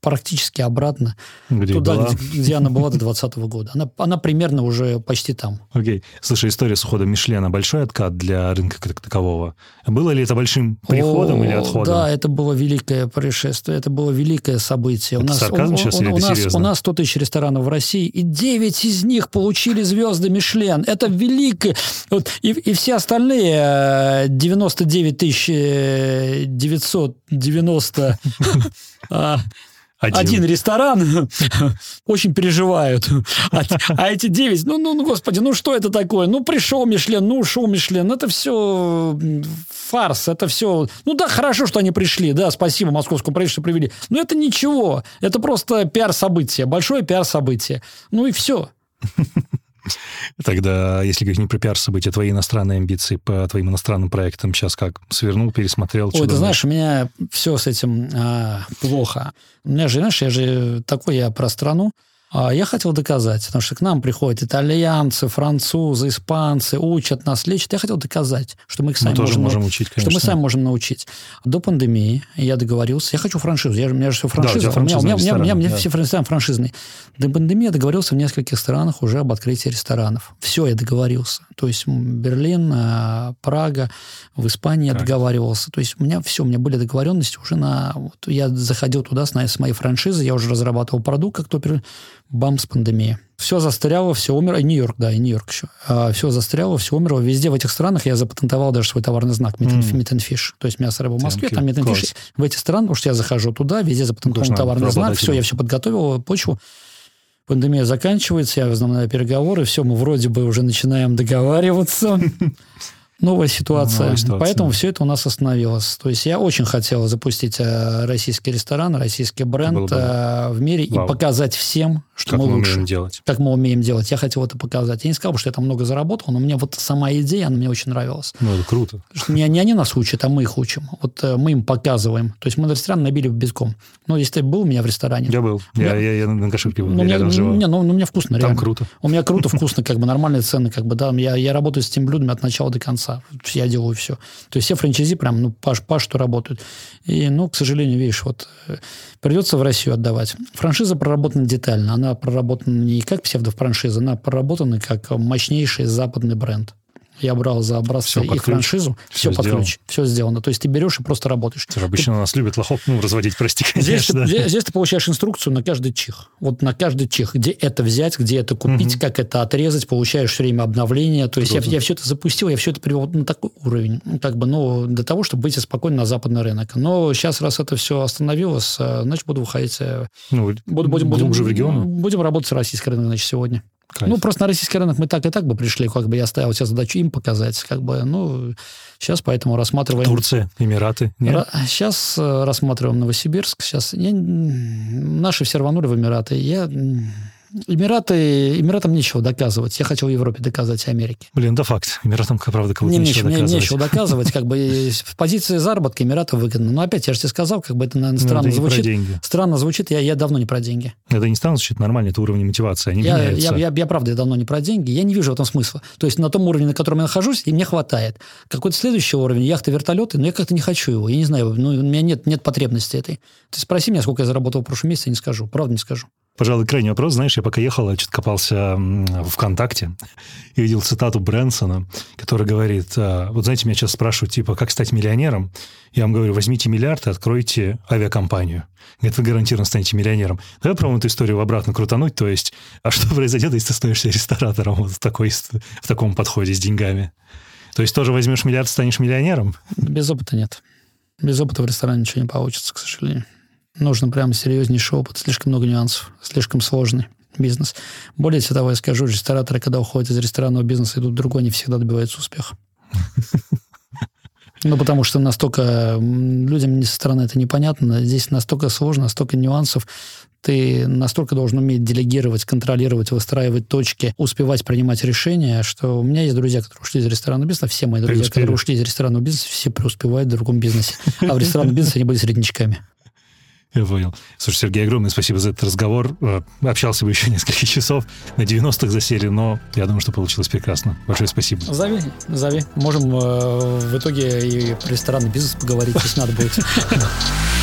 практически обратно где туда, была? Где, где она была до 2020 года. Она, она примерно уже почти там. Окей. Слушай, история с уходом Мишлена большой откат для рынка как такового. Было ли это большим приходом О, или отходом? Да, это было великое происшествие, это было великое событие. Это у нас, сарказм у, сейчас у, или у, нас, серьезно? у нас 100 тысяч ресторанов в России, и 9 из них получили звезды Мишлен. Это великое. Вот, и, и все остальные э, 99 тысяч э, 990 <laughs> а, Один. один ресторан <laughs> очень переживают. А, а эти девять, ну, ну, ну, господи, ну что это такое? Ну, пришел Мишлен, ну, ушел Мишлен. Это все фарс, это все... Ну да, хорошо, что они пришли, да, спасибо московскому правительству, привели. Но это ничего, это просто пиар-событие, большое пиар-событие. Ну и все. <laughs> Тогда, если говорить не про пиар-события, твои иностранные амбиции по твоим иностранным проектам сейчас как? Свернул, пересмотрел? Ой, ты думаешь? знаешь, у меня все с этим а, плохо. У меня же, знаешь, я же такой, я про страну. А я хотел доказать, потому что к нам приходят итальянцы, французы, испанцы, учат нас, лечат. Я хотел доказать, что мы их сами Мы тоже можем, можем учить, что мы сами можем научить. До пандемии я договорился. Я хочу франшизу. Я, у меня же все тебя франшиза. у у меня, у меня, у меня, у меня все франшизы франшизные. До пандемии я договорился в нескольких странах уже об открытии ресторанов. Все, я договорился. То есть Берлин, а, Прага, в Испании я Так. договаривался. То есть у меня все, у меня были договоренности уже на... Вот я заходил туда с, с моей франшизы, я уже разрабатывал продукт, как только бам, с пандемией. Все застряло, все умерло. И Нью-Йорк, да, и Нью-Йорк еще. все застряло, все умерло. Везде в этих странах я запатентовал даже свой товарный знак and Fish. То есть мясо рыба в Москве, там. Fish. В эти страны, потому что я захожу туда, везде запатентовал Нужно товарный знак. Все, я все подготовил, почву. Пандемия заканчивается, я возобновляю переговоры, все, мы вроде бы уже начинаем договариваться. <laughs> Новая ситуация. Новая ситуация, Поэтому все это у нас остановилось. То есть я очень хотел запустить э, российский ресторан, российский бренд бы э, в мире Вау. и показать всем, что Как мы мы лучше умеем делать? как мы умеем делать. Я хотел это показать. Я не сказал, что я там много заработал, но мне вот сама идея, она мне очень нравилась. Ну, это круто. Не, не они нас учат, а мы их учим. Вот э, мы им показываем. То есть мы на ресторан набили битком. Ну, если ты был у меня в ресторане, Я был. Я, Я- я, на Каширке был, ну, я рядом живу. не, ну, ну, мне вкусно, Там реально. круто. У меня круто, вкусно, как бы нормальные цены, как бы, да. Я, я работаю с теми блюдами от начала до конца. Я делаю все. То есть все франчайзи прям, ну, паш, паш, что работают. И, ну, к сожалению, видишь, вот э, придется в Россию отдавать. Франшиза проработана детально. Она проработана не как псевдофраншиза, она проработана как мощнейший западный бренд. Я брал за образцы их ключ. франшизу, Всё все под сделано. ключ, все сделано. То есть ты берешь и просто работаешь. Слушай, Обычно у нас любят лохов, ну, разводить, прости, Здесь, конечно. ты, здесь, ты получаешь инструкцию на каждый чих. Вот на каждый чих. Где это взять, где это купить, как это отрезать. Получаешь все время обновления. То есть я, я все это запустил, я все это привел на такой уровень. ну, Как бы, ну, для того, чтобы выйти спокойно на западный рынок. Но сейчас, раз это все остановилось, э, значит, буду выходить... э, Ну, будем, будем, глубже в регион. будем работать с российским рынком, значит, сегодня. Ну, просто на российский рынок мы так и так бы пришли, как бы я ставил себе задачу им показать, как бы, ну, сейчас поэтому рассматриваем... Турция, Эмираты. Нет? Сейчас рассматриваем Новосибирск. Сейчас я, наши все рванули в Эмираты. Я Эмираты, Эмиратам нечего доказывать. Я хотел Европе доказать Америке. Блин, да факт. Эмиратам, как правда, кого-то Мне нечего нечего, доказывать. нечего доказывать. Как бы в позиции заработка Эмиратов выгодно. Но опять, я же тебе сказал, как бы это, наверное, Ну, странно это не звучит. деньги. Странно звучит, я, я давно не про деньги. Это не станут считать нормально, это уровень мотивации. Они Я, меняются. я, я, я, правда, я давно не про деньги. Я не вижу в этом смысла. То есть на том уровне, на котором я нахожусь, и мне хватает. Какой-то следующий уровень, яхты, вертолеты, но я как-то не хочу его. Я не знаю, ну, у меня нет, нет потребности этой. Ты спроси меня, сколько я заработал в прошлом месяце, я не скажу. Правда не скажу. Пожалуй, крайний вопрос. Знаешь, я пока ехал, я что-то копался в ВКонтакте <laughs> и видел цитату Брэнсона, который говорит, а, вот знаете, меня сейчас спрашивают, типа, как стать миллионером? Я вам говорю, возьмите миллиард и откройте авиакомпанию. Говорит, вы гарантированно станете миллионером. Давай пробуем эту историю в обратно крутануть, то есть, а что <laughs> произойдет, если ты становишься ресторатором вот в, такой, в таком подходе с деньгами? То есть тоже возьмешь миллиард, станешь миллионером? Без опыта нет. Без опыта в ресторане ничего не получится, к сожалению. Нужно прям серьезнейший опыт, слишком много нюансов, слишком сложный бизнес. Более того, я скажу, рестораторы, когда уходят из ресторанного бизнеса, идут в другой, не всегда добиваются успеха. Ну, потому что настолько людям со стороны это непонятно, здесь настолько сложно, настолько нюансов. Ты настолько должен уметь делегировать, контролировать, выстраивать точки, успевать принимать решения, что у меня есть друзья, которые ушли из ресторанного бизнеса, все мои друзья, которые ушли из ресторанного бизнеса, все преуспевают в другом бизнесе. А в ресторанном бизнесе они были среднячками. Я понял. Слушай, Сергей, огромное спасибо за этот разговор. Э, Общался бы еще <laughs> несколько часов. На 90-х засели, но я думаю, что получилось прекрасно. Большое спасибо. Зови, зови. Можем э, в итоге и про ресторанный бизнес поговорить, если надо будет. <laughs>